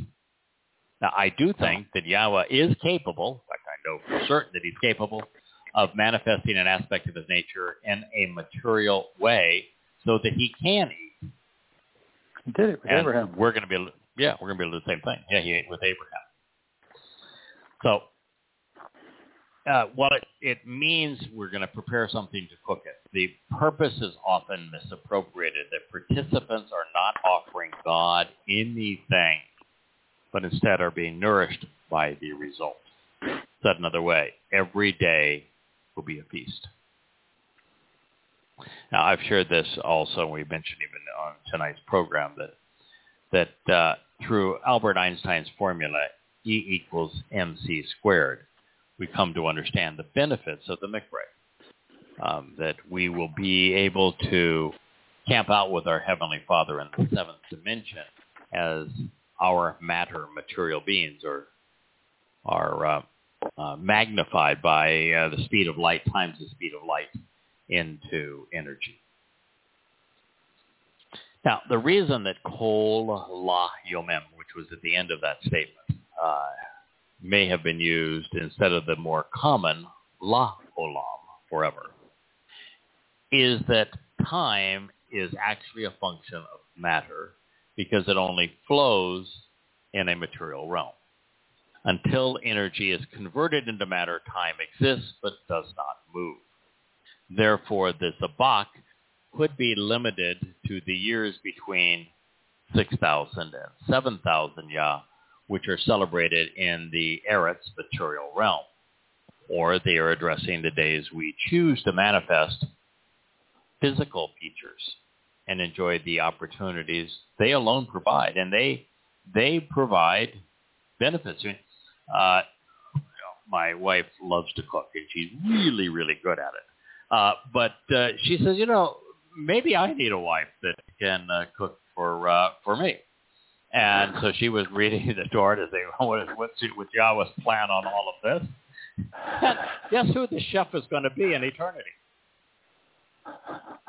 Now, I do think that Yahweh is capable, in fact, I know for certain that he's capable of manifesting an aspect of his nature in a material way so that he can eat. He did it with And Abraham. we're going to be, yeah, we're going to be able to do the same thing. Yeah, he ate with Abraham. So, uh, what it, it means, we're going to prepare something to cook it. The purpose is often misappropriated. That participants are not offering God anything, but instead are being nourished by the result. Said another way, every day will be a feast. Now, I've shared this also. We mentioned even on tonight's program that that uh, through Albert Einstein's formula, E equals mc squared, we come to understand the benefits of the mikveh. Um, that we will be able to camp out with our Heavenly Father in the seventh dimension as our matter material beings or our uh, uh, magnified by uh, the speed of light times the speed of light into energy. Now, the reason that kol la yomem, which was at the end of that statement, uh, may have been used instead of the more common la olam, forever, is that time is actually a function of matter because it only flows in a material realm. Until energy is converted into matter, time exists but does not move. Therefore, the zabak could be limited to the years between 6,000 and 7,000 ya, which are celebrated in the Eretz material realm. Or they are addressing the days we choose to manifest physical features and enjoy the opportunities they alone provide. And they they provide benefits. Uh, my wife loves to cook, and she's really, really good at it. Uh, but uh, she says, you know, maybe I need a wife that can uh, cook for uh, for me. And so she was reading the Torah to say, what is what's what's Yahweh's plan on all of this? And guess who the chef is going to be in eternity?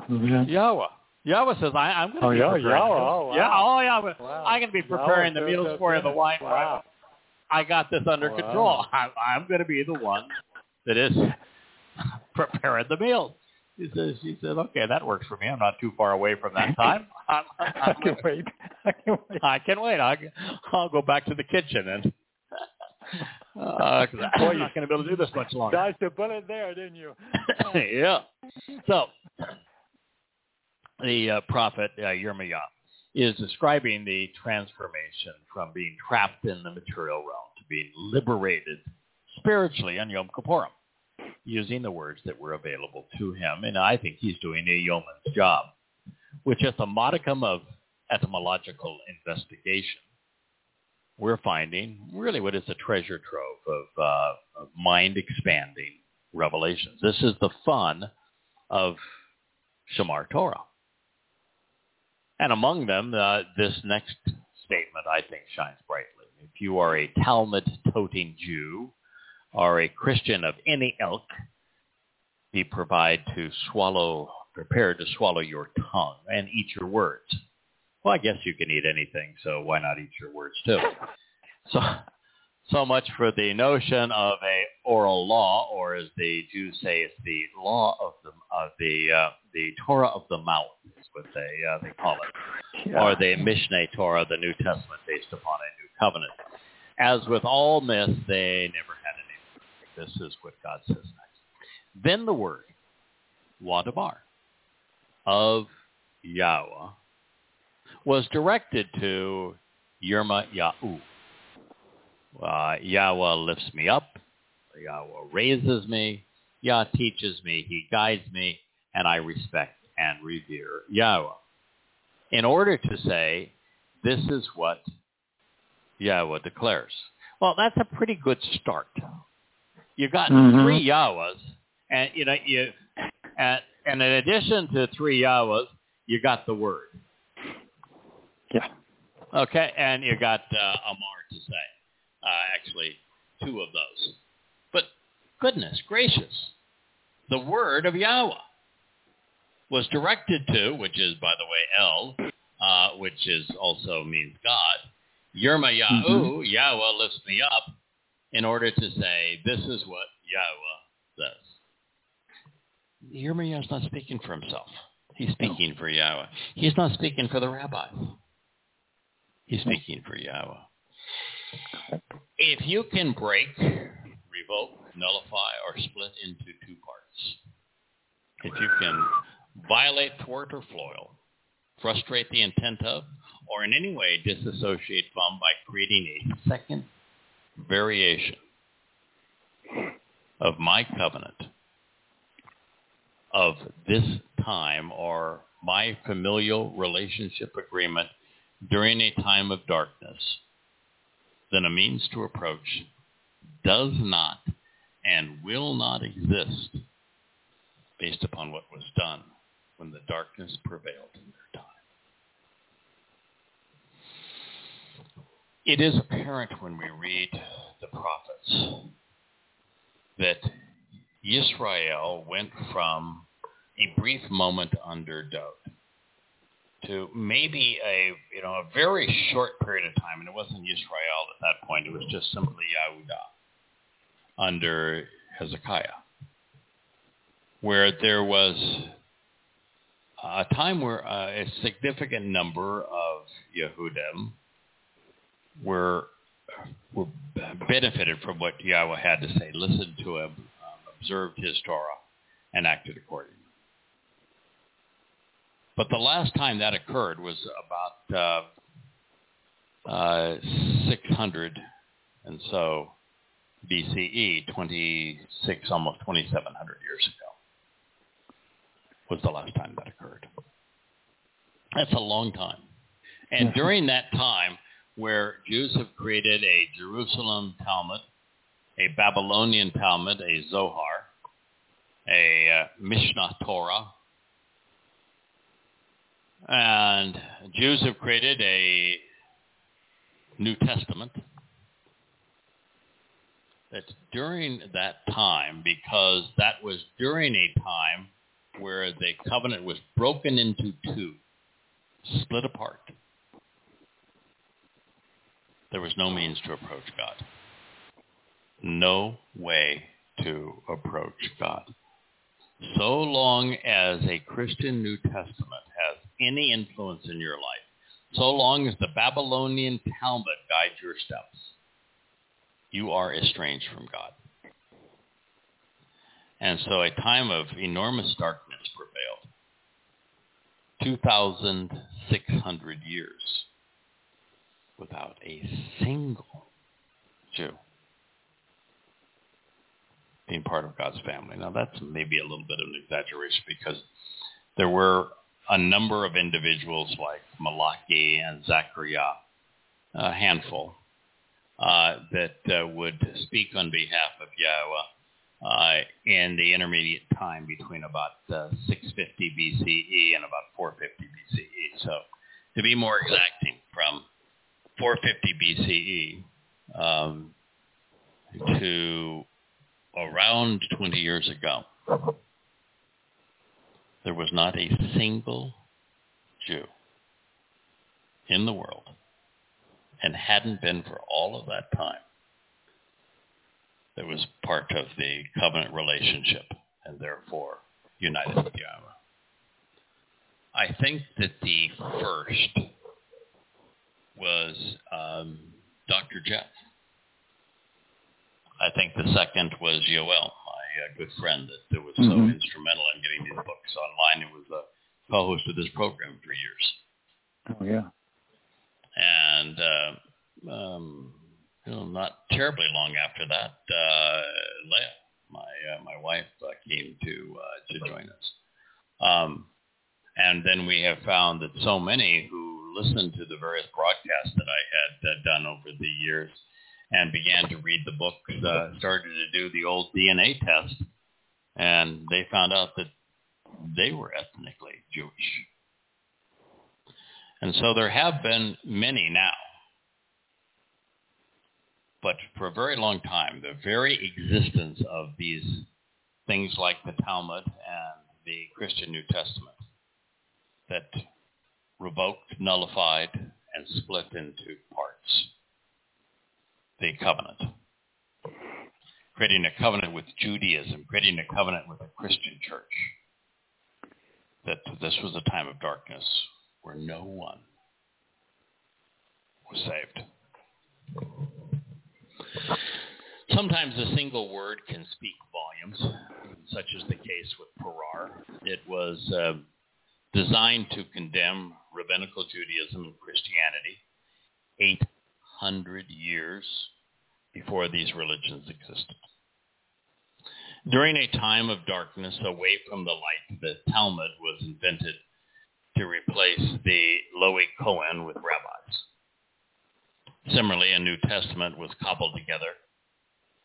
Yeah. Yahweh. Yahweh says, I, I'm going to Oh, be Yah- preparing Yahweh, the- oh, wow. Yeah, oh, Yahweh. Wow. I'm going to be Yahweh the meals for you, the wine. Wow. I got this under Wow. control. I, I'm going to be the one that is preparing the meals. He says, she said, okay, that works for me. I'm not too far away from that time. I'm, I I'm, can wait. I can wait. I can wait. I'll, I'll go back to the kitchen and uh, 'cause Boy, I'm not going to be able to do this much longer. Dodged a bullet there, didn't you? yeah. So the uh, prophet uh, Yirma'yah is describing the transformation from being trapped in the material realm to being liberated spiritually on Yom Kippurim, using the words that were available to him. And I think he's doing a yeoman's job, which is a modicum of etymological investigation. We're finding really what is a treasure trove of, uh, of mind-expanding revelations. This is the fun of Shamar Torah. And among them, uh, this next statement, I think, shines brightly. If you are a Talmud-toting Jew or a Christian of any ilk, be provide to swallow, prepared to swallow your tongue and eat your words. Well, I guess you can eat anything, so why not eat your words too? So, so much for the notion of a oral law, or as the Jews say, it's the law of the of the uh, the Torah of the mouth, is what they uh, they call it, Yeah. or the Mishneh Torah, the New Testament based upon a new covenant. As with all myths, they never had any. This is what God says next. Then the word Wadabar of Yahweh was directed to Yerma Yahu. Uh, Yahweh lifts me up. Yahweh raises me. Yah teaches me. He guides me. And I respect and revere Yahweh. In order to say, this is what Yahweh declares. Well, that's a pretty good start. You've got Mhm. three Yahwehs, and you know you, and, and in addition to three Yahwehs, you got the word. Yeah. Okay, and you got uh, Amar to say. Uh, actually, two of those. But goodness gracious, the word of Yahweh was directed to, which is, by the way, El, uh, which is also means God. Yerma Yahu, Yahweh lifts me up in order to say, this is what Yahweh says. Yerma Yahweh's not speaking for himself. He's speaking for Yahweh. He's not speaking for the rabbis. He's speaking for Yahweh. If you can break, revoke, nullify, or split into two parts, if you can violate, thwart, or foil, frustrate the intent of, or in any way disassociate from by creating a second variation of my covenant of this time or my familial relationship agreement during a time of darkness, then a means to approach does not and will not exist based upon what was done when the darkness prevailed in their time. It is apparent when we read the prophets that Israel went from a brief moment under Dowd to maybe a you know a very short period of time, and it wasn't Israel at that point; it was just simply Yehuda under Hezekiah, where there was a time where uh, a significant number of Yehudim were were benefited from what Yahweh had to say, listened to him, um, observed his Torah, and acted accordingly. But the last time that occurred was about uh, uh, 600 and so BCE, 26, almost 2,700 years ago, was the last time. That's a long time. And during that time, where Jews have created a Jerusalem Talmud, a Babylonian Talmud, a Zohar, a uh, Mishnah Torah, and Jews have created a New Testament. That during that time, because that was during a time where the covenant was broken into two, split apart, there was no means to approach God. No way to approach God. So long as a Christian New Testament has any influence in your life, so long as the Babylonian Talmud guides your steps, you are estranged from God. And so a time of enormous darkness prevailed. 2,600 years without a single Jew being part of God's family. Now that's maybe a little bit of an exaggeration because there were a number of individuals like Malachi and Zechariah, a handful, uh, that uh, would speak on behalf of Yahweh uh, in the intermediate time between about uh, 650 BCE and about 450 BCE. So to be more exacting, from 450 BCE um, to around 20 years ago, there was not a single Jew in the world and hadn't been for all of that time that was part of the covenant relationship and therefore united with Yahweh. I think that the first was um, Dr. Jeff. I think the second was Yoel, my uh, good friend that, was mm-hmm. so instrumental in getting these books online. He was a co-host of this program for years. Oh yeah. And uh, um, know, not terribly long after that, uh, Leah, my uh, my wife, uh, came to uh, to join us. Um, and then we have found that so many who listened to the various broadcasts that I had uh, done over the years and began to read the books uh, started to do the old DNA test, and they found out that they were ethnically Jewish. And so there have been many now. But for a very long time, the very existence of these things like the Talmud and the Christian New Testament that revoked, nullified, and split into parts the covenant. Creating a covenant with Judaism, creating a covenant with a Christian church. That this was a time of darkness where no one was saved. Sometimes a single word can speak volumes, such as the case with Perar. It was uh, designed to condemn rabbinical Judaism and Christianity 800 years before these religions existed. During a time of darkness away from the light, the Talmud was invented to replace the Lowy Cohen with rabbis. Similarly, a New Testament was cobbled together,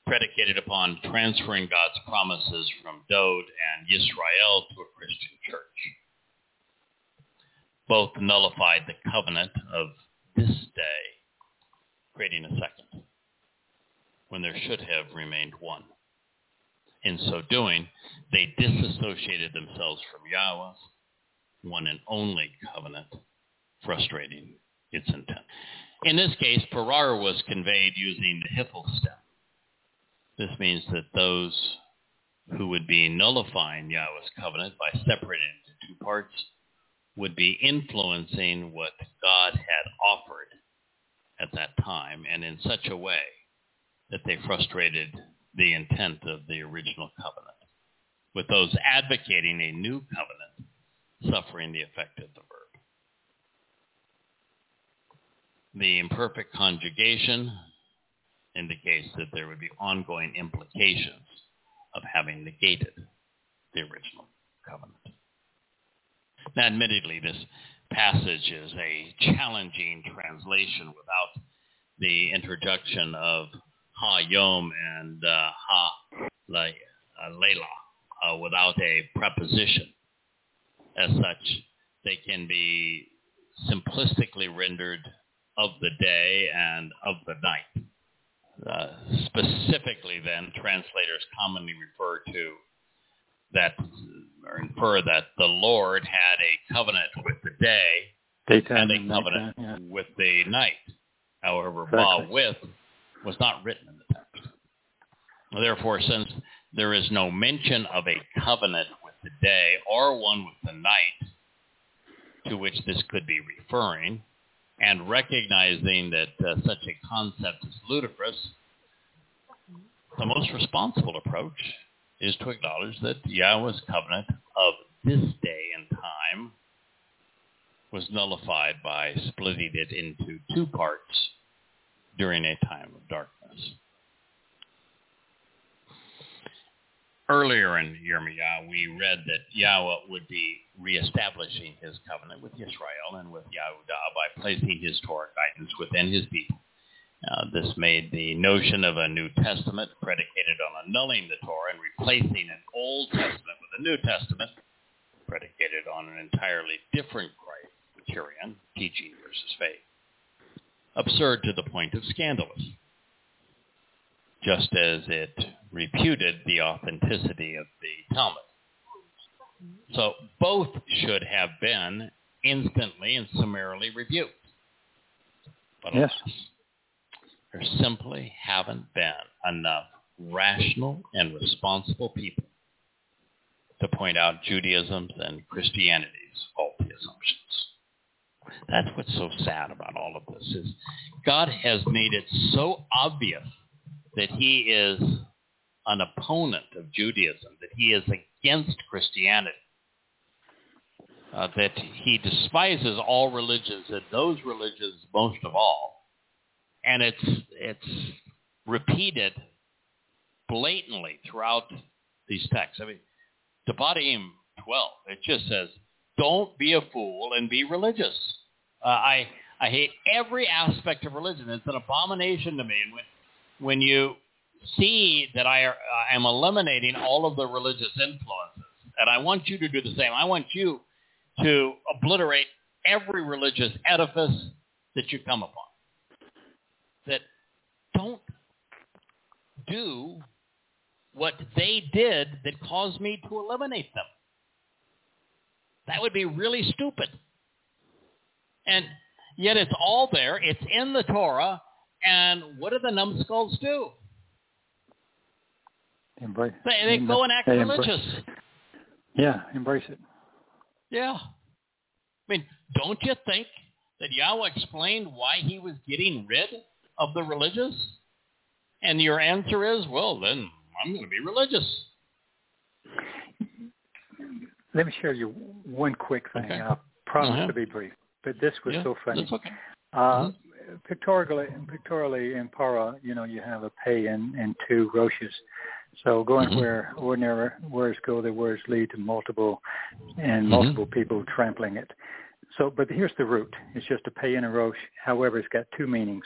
predicated upon transferring God's promises from Dowd and Yisrael to a Christian church both nullified the covenant of this day, creating a second, when there should have remained one. In so doing, they disassociated themselves from Yahweh's one and only covenant, frustrating its intent. In this case, Perar was conveyed using the Hiphil stem. This means that those who would be nullifying Yahweh's covenant by separating it into two parts would be influencing what God had offered at that time and in such a way that they frustrated the intent of the original covenant, with those advocating a new covenant suffering the effect of the verb. The imperfect conjugation indicates that there would be ongoing implications of having negated the original covenant. Now, admittedly, this passage is a challenging translation without the introduction of Ha Yom and uh, Ha Layla, uh, without a preposition. As such, they can be simplistically rendered of the day and of the night. Uh, specifically, then, translators commonly refer to that or infer that the Lord had a covenant with the day Daytime and a covenant yeah. with the night. However, exactly. with was not written in the text. Therefore, since there is no mention of a covenant with the day or one with the night to which this could be referring, and recognizing that uh, such a concept is ludicrous, the most responsible approach is to acknowledge that Yahweh's covenant of this day and time was nullified by splitting it into two parts during a time of darkness. Earlier in Yirma'yah, we read that Yahweh would be reestablishing his covenant with Israel and with Yahudah by placing his Torah guidance within his people. Uh, this made the notion of a New Testament predicated on annulling the Torah and replacing an Old Testament with a New Testament predicated on an entirely different criterion, teaching versus faith. Absurd to the point of scandalous, just as it reputed the authenticity of the Talmud. So both should have been instantly and summarily rebuked. but Yes. alas, there simply haven't been enough rational and responsible people to point out Judaism's and Christianity's faulty assumptions. That's what's so sad about all of this is God has made it so obvious that he is an opponent of Judaism, that he is against Christianity, uh, that he despises all religions and those religions most of all, and it's it's repeated blatantly throughout these texts. I mean, Devarim 12, it just says, "Don't be a fool and be religious." Uh, I I hate every aspect of religion. It's an abomination to me. And when when you see that I, are, I am eliminating all of the religious influences, and I want you to do the same. I want you to obliterate every religious edifice that you come upon. That don't do what they did that caused me to eliminate them. That would be really stupid. And yet it's all there. It's in the Torah. And what do the numbskulls do? Embrace. They, they go and act They embrace- religious. Yeah, embrace it. Yeah. I mean, don't you think that Yahweh explained why he was getting rid of the religious? And your answer is, well, then I'm going to be religious. Let me share you one quick thing. Okay. I promise Uh-huh. to be brief, but this was yeah, so funny. Okay. Uh, pictorially, pictorially in para, you know, you have a pay and, and two roches. So going Mhm. where ordinary words go, the words lead to multiple and Mhm. multiple people trampling it. So, but here's the root. It's just a pay and a roche. However, it's got two meanings.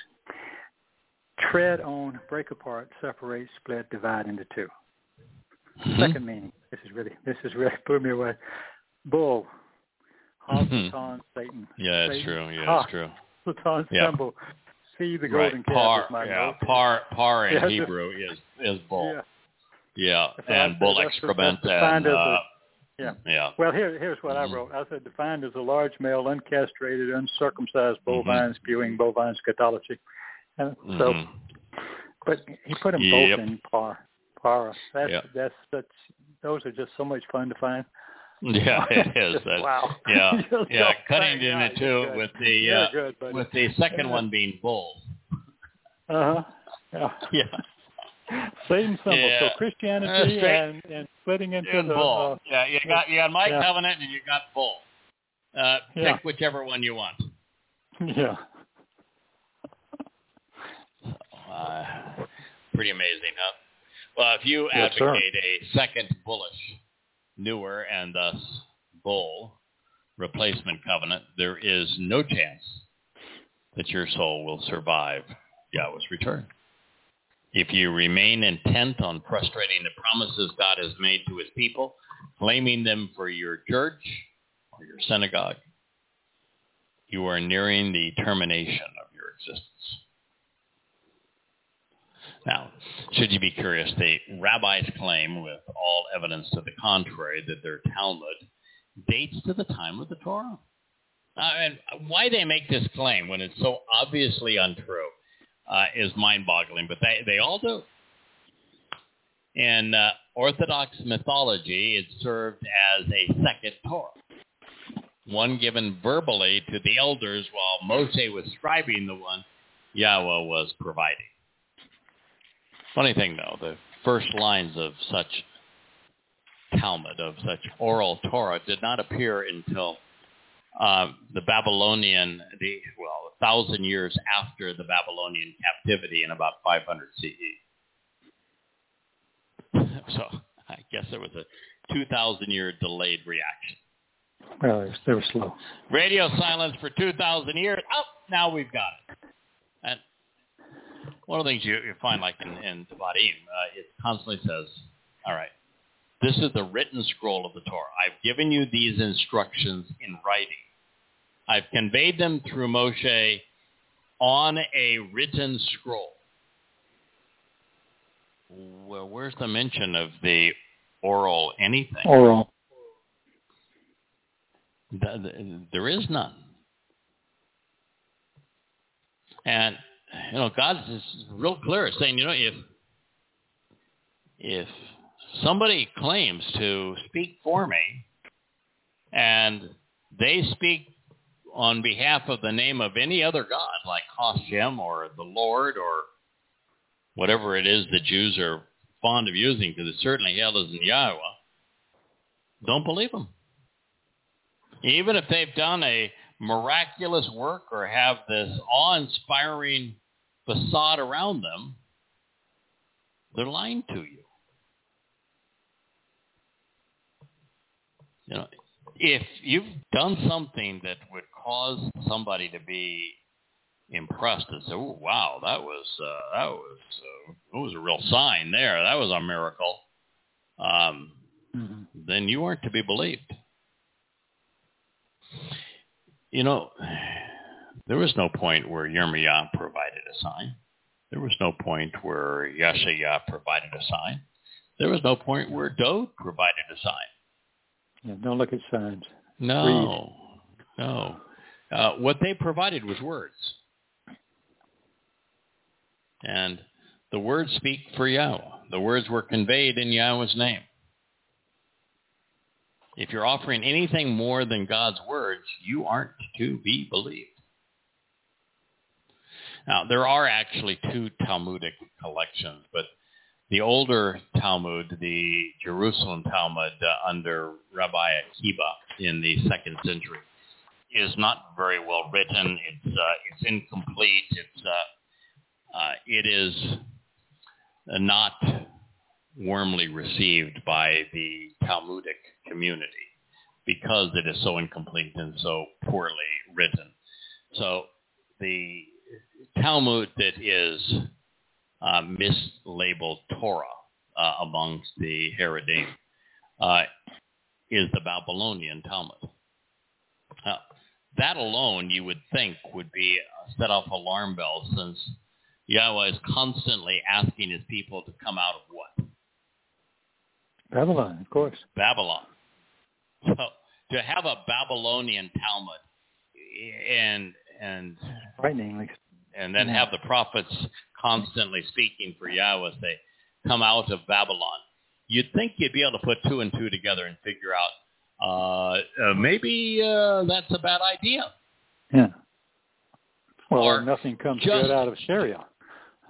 Tread on, break apart, separate, split, divide into two. Mhm. Second meaning. This is really, this is really blew me away. Bull. Mhm. Satan. Yeah, it's Satan. true. Yeah, Ha. it's true. Satan Yeah. symbol. See the Right. golden calf Par, is my yeah, note. par, par in Yeah, Hebrew is is bull. Yeah. Yeah, and bull excrement and uh, yeah. yeah. Well, here, here's what Mhm. I wrote. I said defined as a large male, uncastrated, uncircumcised Mm-hmm. bovine spewing bovine scatology. And so, Mhm. but he put them Yep. both in par. Para. That's Yep. that's that's those are just so much fun to find. Yeah, it is. That- wow. Yeah, yeah. so Cutting bang, in yeah, it too with the uh, good, with the second Yeah. one being bull. Uh huh. Yeah. Yeah, Same symbol. Yeah. So Uh, Christianity straight- and and splitting into and the bull. uh, yeah, you got you got my covenant and you got bull. Uh. Pick whichever one you want. yeah. Uh, pretty amazing, huh? Well, if you Yes, sir. advocate a second bullish, newer, and thus bull replacement covenant, there is no chance that your soul will survive Yahweh's return. If you remain intent on frustrating the promises God has made to his people, claiming them for your church or your synagogue, you are nearing the termination of your existence. Now, should you be curious, the rabbis claim, with all evidence to the contrary, that their Talmud dates to the time of the Torah. Uh, and why they make this claim when it's so obviously untrue uh, is mind-boggling, but they, they all do. In uh, Orthodox mythology, it served as a second Torah, one given verbally to the elders while Moshe was scribing the one Yahweh was providing. Funny thing, though, the first lines of such Talmud, of such oral Torah, did not appear until uh, the Babylonian, the well, a thousand years after the Babylonian captivity in about 500 CE. So I guess there was a 2,000 year delayed reaction. Well, they were, they were slow. Radio silence for 2,000 years. Oh, now we've got it. One of the things you, you find, like in, in Devarim, uh, it constantly says, all right, this is the written scroll of the Torah. I've given you these instructions in writing. I've conveyed them through Moshe on a written scroll. Well, where's the mention of the oral anything? Oral. Th- th- There is none. And you know, God is real clear, saying, you know, if if somebody claims to speak for me, and they speak on behalf of the name of any other god, like Hashem or the Lord or whatever it is the Jews are fond of using, because it certainly hell isn't Yahweh, don't believe them. Even if they've done a miraculous work or have this awe-inspiring facade around them, they're lying to you. You know, if you've done something that would cause somebody to be impressed and say, "Oh, wow, that was uh, that was uh, that was a real sign there. That was a miracle," um, mm-hmm. then you aren't to be believed. You know, there was no point where Yirma'yah provided a sign. There was no point where Yeshaya provided a sign. There was no point where Dowd provided a sign. Yeah, don't look at signs. No, Read. no. Uh, what they provided was words. And the words speak for Yahweh. The words were conveyed in Yahweh's name. If you're offering anything more than God's words, you aren't to be believed. Now, there are actually two Talmudic collections, but the older Talmud, the Jerusalem Talmud uh, under Rabbi Akiba in the second century, is not very well written. It's uh, it's incomplete. It's uh, uh it is not warmly received by the Talmudic community because it is so incomplete and so poorly written. So the Talmud that is uh, mislabeled Torah uh, amongst the Haredim uh, is the Babylonian Talmud. Now, that alone, you would think, would be set off alarm bells since Yahweh is constantly asking his people to come out of what? Babylon, of course. Babylon. So to have a Babylonian Talmud and and frighteningly and then have the prophets constantly speaking for Yahweh They come out of Babylon. You'd think you'd be able to put two and two together and figure out uh, uh, maybe uh, that's a bad idea. Yeah. Well, or nothing comes just, good out of Sharia.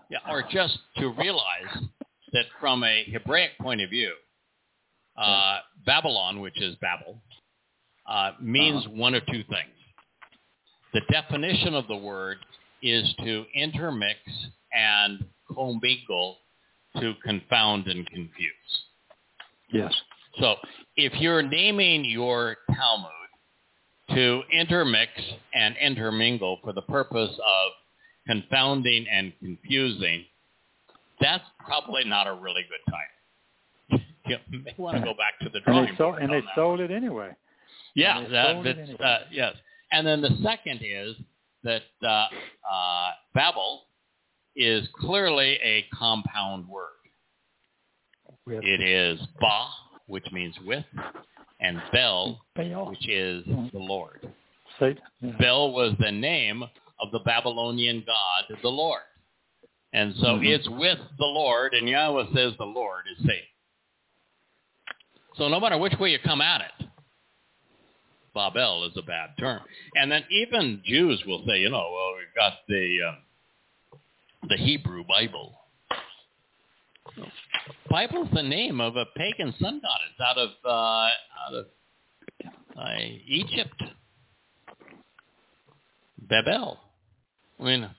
Yeah, or just to realize that from a Hebraic point of view, uh, Babylon, which is Babel, uh, means uh-huh. one of two things. The definition of the word is to intermix and commingle to confound and confuse. Yes. So if you're naming your Talmud to intermix and intermingle for the purpose of confounding and confusing, that's probably not a really good time. you may want to go back to the drawing and they sold, board. And they sold it anyway. Yeah, that, that's, anyway. Uh, yes. And then the second is that uh, uh, Babel is clearly a compound word. It is Ba, which means with, and Bel, which is the Lord. Bel was the name of the Babylonian god, the Lord. And so mm-hmm. it's with the Lord, and Yahweh says the Lord is safe. So no matter which way you come at it, Babel is a bad term. And then even Jews will say, you know, well, we've got the uh, the Hebrew Bible. Bible's the name of a pagan sun goddess out of uh, out of uh, Egypt. Babel. I mean,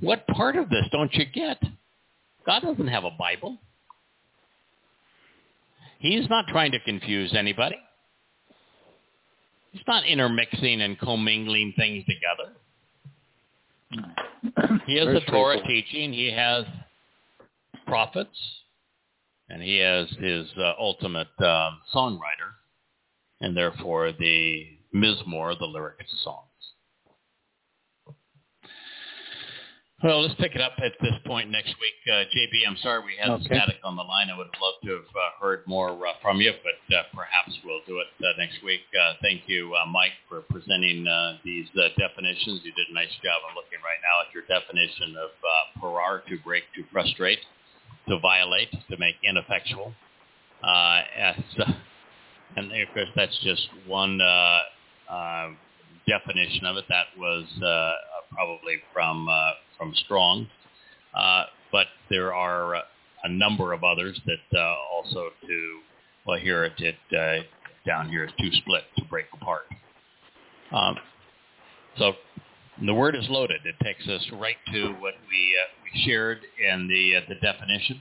what part of this don't you get? God doesn't have a Bible. He's not trying to confuse anybody. He's not intermixing and commingling things together. He has the Torah teaching. He has prophets, and he has his uh, ultimate um, songwriter, and therefore the mizmor, the lyrics songs. Well, let's pick it up at this point next week. Uh, JB, I'm sorry we had Okay. static on the line. I would have loved to have uh, heard more uh, from you, but uh, perhaps we'll do it uh, next week. Uh, thank you, uh, Mike, for presenting uh, these uh, definitions. You did a nice job. I'm looking right now at your definition of uh, parar, to break, to frustrate, to violate, to make ineffectual. Uh, as, uh, and of course, that's just one uh, uh, definition of it. That was uh, probably from uh, from Strong, uh, but there are uh, a number of others that uh, also to well here it, it uh, down here is to split to break apart. Um, so the word is loaded. It takes us right to what we uh, we shared in the uh, the definition,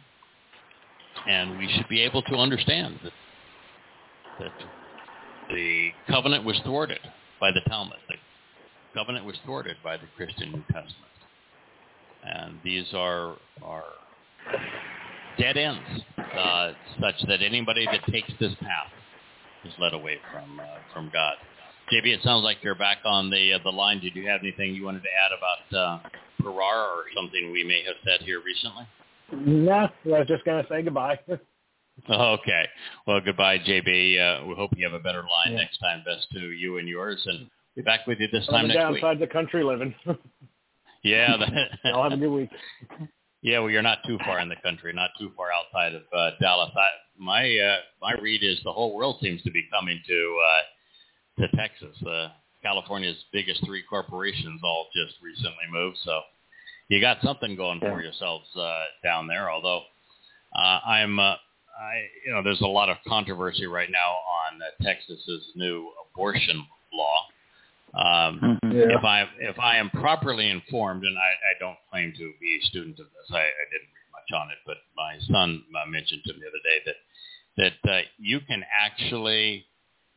and we should be able to understand that that the covenant was thwarted by the Talmud. The covenant was thwarted by the Christian New Testament. And these are are dead ends, uh, such that anybody that takes this path is led away from uh, from God. JB, it sounds like you're back on the uh, the line. Did you have anything you wanted to add about uh, Parar or something we may have said here recently? No, I was just going to say goodbye. Okay. Well, goodbye, JB. Uh, we hope you have a better line Yeah. next time. Best to you and yours, and be back with you this time next week. downside, the country living. Yeah. Y'all have a good week. yeah. Well, you're not too far in the country, not too far outside of uh, Dallas. I, my uh, my read is the whole world seems to be coming to uh, to Texas. Uh, California's biggest three corporations all just recently moved, so you got something going for yourselves uh, down there. Although uh, I'm, uh, I you know, there's a lot of controversy right now on uh, Texas's new abortion law. Um, Mhm. if I if I am properly informed, and I, I don't claim to be a student of this, I, I didn't read much on it, but my son uh, mentioned to me the other day that that uh, you can actually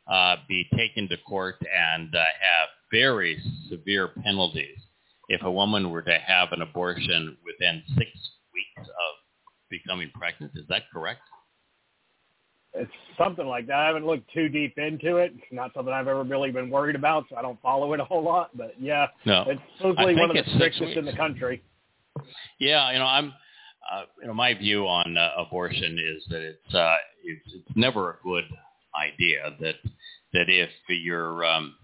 uh, be taken to court and uh, have very severe penalties if a woman were to have an abortion within six weeks of becoming pregnant. Is that correct? It's something like that. I haven't looked too deep into it. It's not something I've ever really been worried about, so I don't follow it a whole lot. But yeah, No. it's supposedly one of the strictest in the country. Yeah, you know, I'm, uh, you know, my view on uh, abortion is that it's, uh, it's it's never a good idea that that if you're um,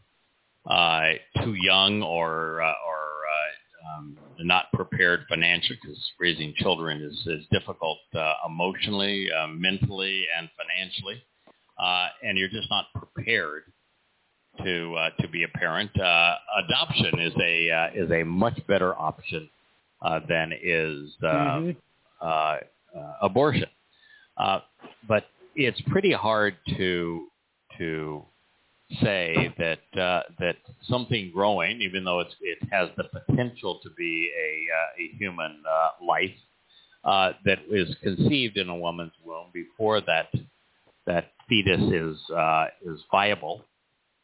uh, too young or uh, or uh, um, not prepared financially, because raising children is is difficult uh, emotionally, uh, mentally, and financially, uh, and you're just not prepared to uh, to be a parent. Uh, adoption is a uh, is a much better option uh, than is uh, Mhm. uh, uh, abortion. Uh, but it's pretty hard to to say that uh, that something growing, even though it's, it has the potential to be a, uh, a human uh, life, uh, that is conceived in a woman's womb before that that fetus is uh, is viable,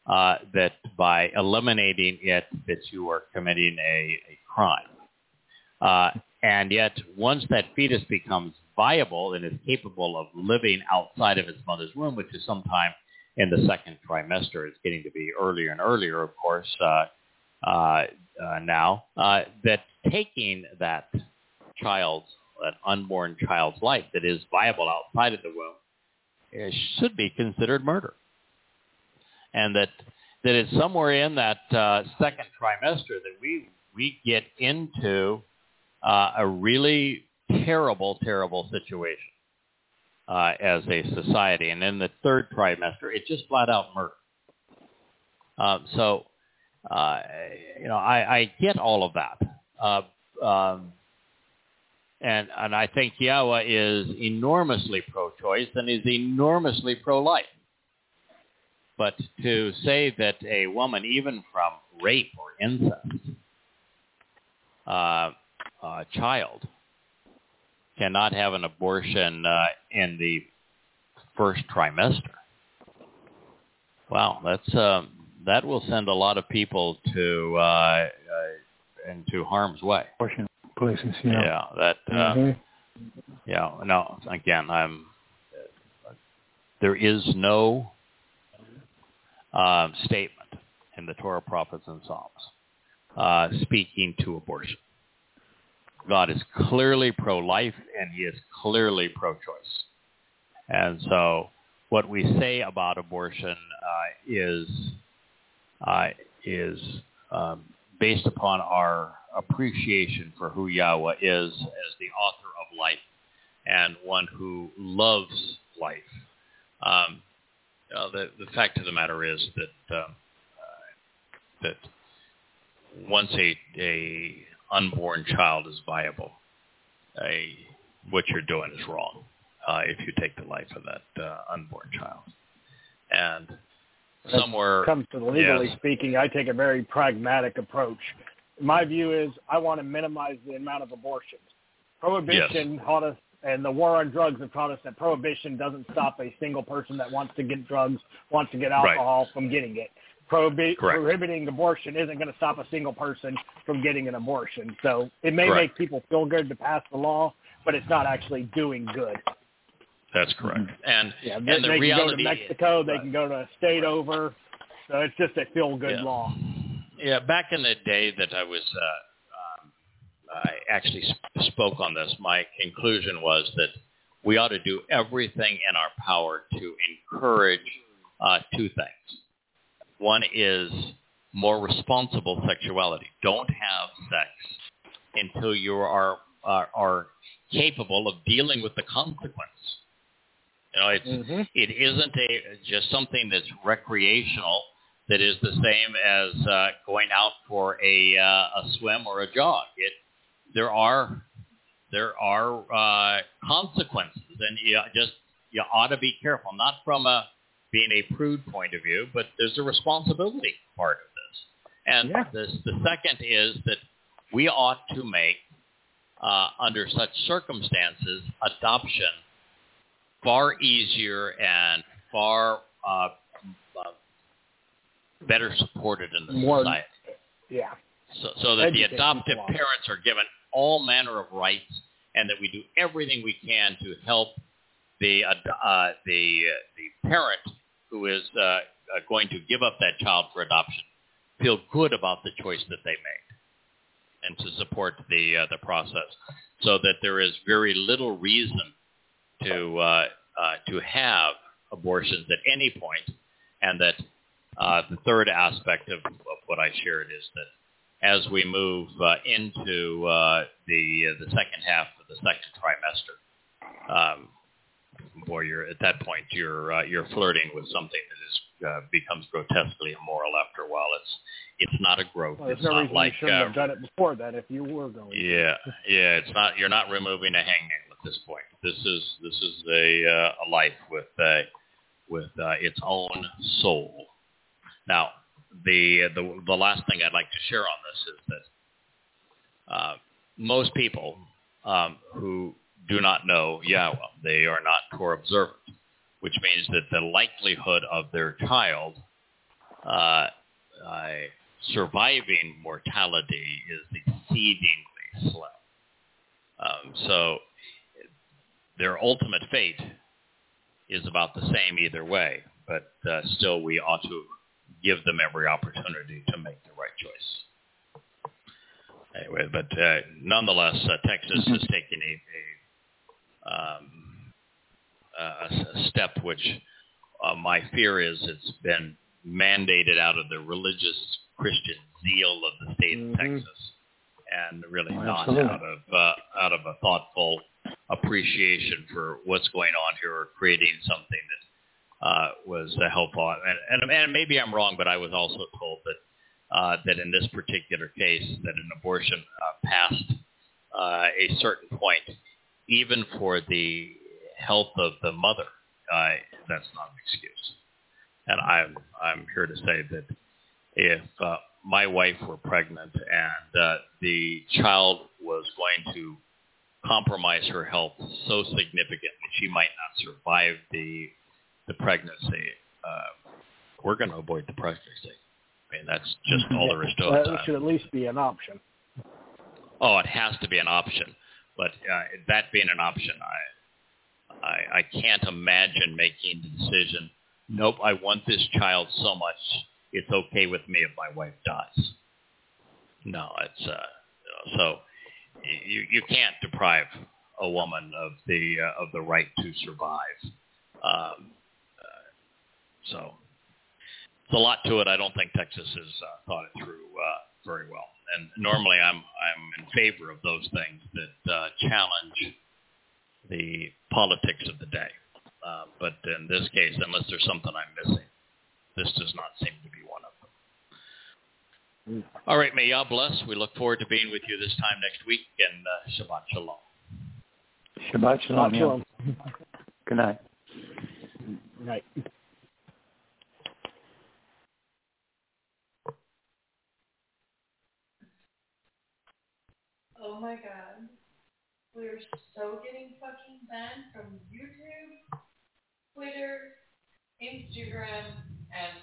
uh, that by eliminating it, that you are committing a, a crime. Uh, and yet, once that fetus becomes viable and is capable of living outside of its mother's womb, which is sometime in the second trimester, it's getting to be earlier and earlier, of course, uh, uh, uh, now, uh, that taking that child's, that unborn child's life that is viable outside of the womb, should be considered murder. And that that it's somewhere in that uh, second trimester that we we get into a really terrible, terrible situation uh, as a society. And in the third trimester, it's just flat out murder. Um, so, uh, you know, I, I get all of that. Uh, um, and, and I think Yahweh is enormously pro-choice and is enormously pro-life. But to say that a woman, even from rape or incest, uh, uh, child cannot have an abortion uh, in the first trimester. Wow, that's um, that will send a lot of people to uh, uh, into harm's way. Abortion places, yeah. Yeah, that uh, Mhm. yeah. No, again, I'm. There is no um, statement in the Torah, prophets, and Psalms uh, speaking to abortion. God is clearly pro-life and he is clearly pro-choice. And so what we say about abortion uh, is uh, is um, based upon our appreciation for who Yahweh is as the author of life and one who loves life. Um, uh, the, the fact of the matter is that uh, that once a, a unborn child is viable, a, what you're doing is wrong uh, if you take the life of that uh, unborn child. And somewhere comes to legally yes. speaking, I take a very pragmatic approach. My view is I want to minimize the amount of abortions. Prohibition Yes. taught us, and the war on drugs have taught us that prohibition doesn't stop a single person that wants to get drugs, wants to get Right. alcohol from getting it. Prohibi- prohibiting abortion isn't going to stop a single person from getting an abortion. So it may Correct. make people feel good to pass the law, but it's not actually doing good. That's correct. And Yeah, and they, the they can go to reality Mexico, they Right. can go to a state over. So it's just a feel good Yeah. law. Yeah, back in the day that I was, uh, um, I actually sp- spoke on this. My conclusion was that we ought to do everything in our power to encourage uh, two things. One is more responsible sexuality. Don't have sex until you are are, are capable of dealing with the consequence. You know, it's hmm it isn't a just something that's recreational that is the same as uh, going out for a uh, a swim or a jog. It there are there are uh, consequences, and you just you ought to be careful. Not from a being a prude point of view, but there's a responsibility part of this. And Yeah. this, the second is that we ought to make uh, under such circumstances adoption far easier and far uh, uh, better supported in the More- society. Yeah. So, so that the adoptive parents are given all manner of rights, and that we do everything we can to help the uh, the uh, the parent who is uh, going to give up that child for adoption feel good about the choice that they made, and to support the uh, the process, so that there is very little reason to uh, uh, to have abortions at any point, and that uh, the third aspect of, of what I shared is that as we move uh, into the the second half of the second trimester, um, boy, you're at that point you're uh, you're flirting with something that is uh, becomes grotesquely immoral after a while. It's it's not a growth. Well, it's no not like you shouldn't uh, have done it before that if you were going. to. yeah, yeah. It's not. You're not removing a hangnail at this point. This is this is a uh, a life with uh, with uh, its own soul. Now, the the the last thing I'd like to share on this is that uh, most people um, who do not know Yahweh, they are not Torah observant, which means that the likelihood of their child uh, uh, surviving mortality is exceedingly slow. Um, so their ultimate fate is about the same either way, but uh, still we ought to give them every opportunity to make the right choice. Anyway, but uh, nonetheless, uh, Texas is taking a, a, um, a, a step which uh, my fear is it's been mandated out of the religious Christian zeal of the state Mhm. of Texas, and really Oh, not absolutely. out of uh, out of a thoughtful appreciation for what's going on here, or creating something that uh, was uh, helpful. And, and, and maybe I'm wrong, but I was also told that uh, that in this particular case, that an abortion uh, past uh, a certain point, even for the health of the mother, uh, that's not an excuse. And I'm I'm here to say that if uh, my wife were pregnant and uh, the child was going to compromise her health so significantly she might not survive the the pregnancy, uh, we're going to avoid the pregnancy. I mean, that's just all there is to it. That should at least be an option. Oh, it has to be an option. But uh, that being an option, I, I I can't imagine making the decision. Nope, I want this child so much. It's okay with me if my wife dies. No, it's uh, so you you can't deprive a woman of the uh, of the right to survive. Um, uh, so it's a lot to it. I don't think Texas has uh, thought it through uh, very well. And normally, I'm I'm in favor of those things that uh, challenge the politics of the day. Uh, but in this case, unless there's something I'm missing, this does not seem to be one of them. All right, may Yah bless. We look forward to being with you this time next week, and uh, Shabbat Shalom. Shabbat Shalom. Shabbat shalom. Good night. Good night. Oh my god. We're so getting fucking banned from YouTube, Twitter, Instagram, and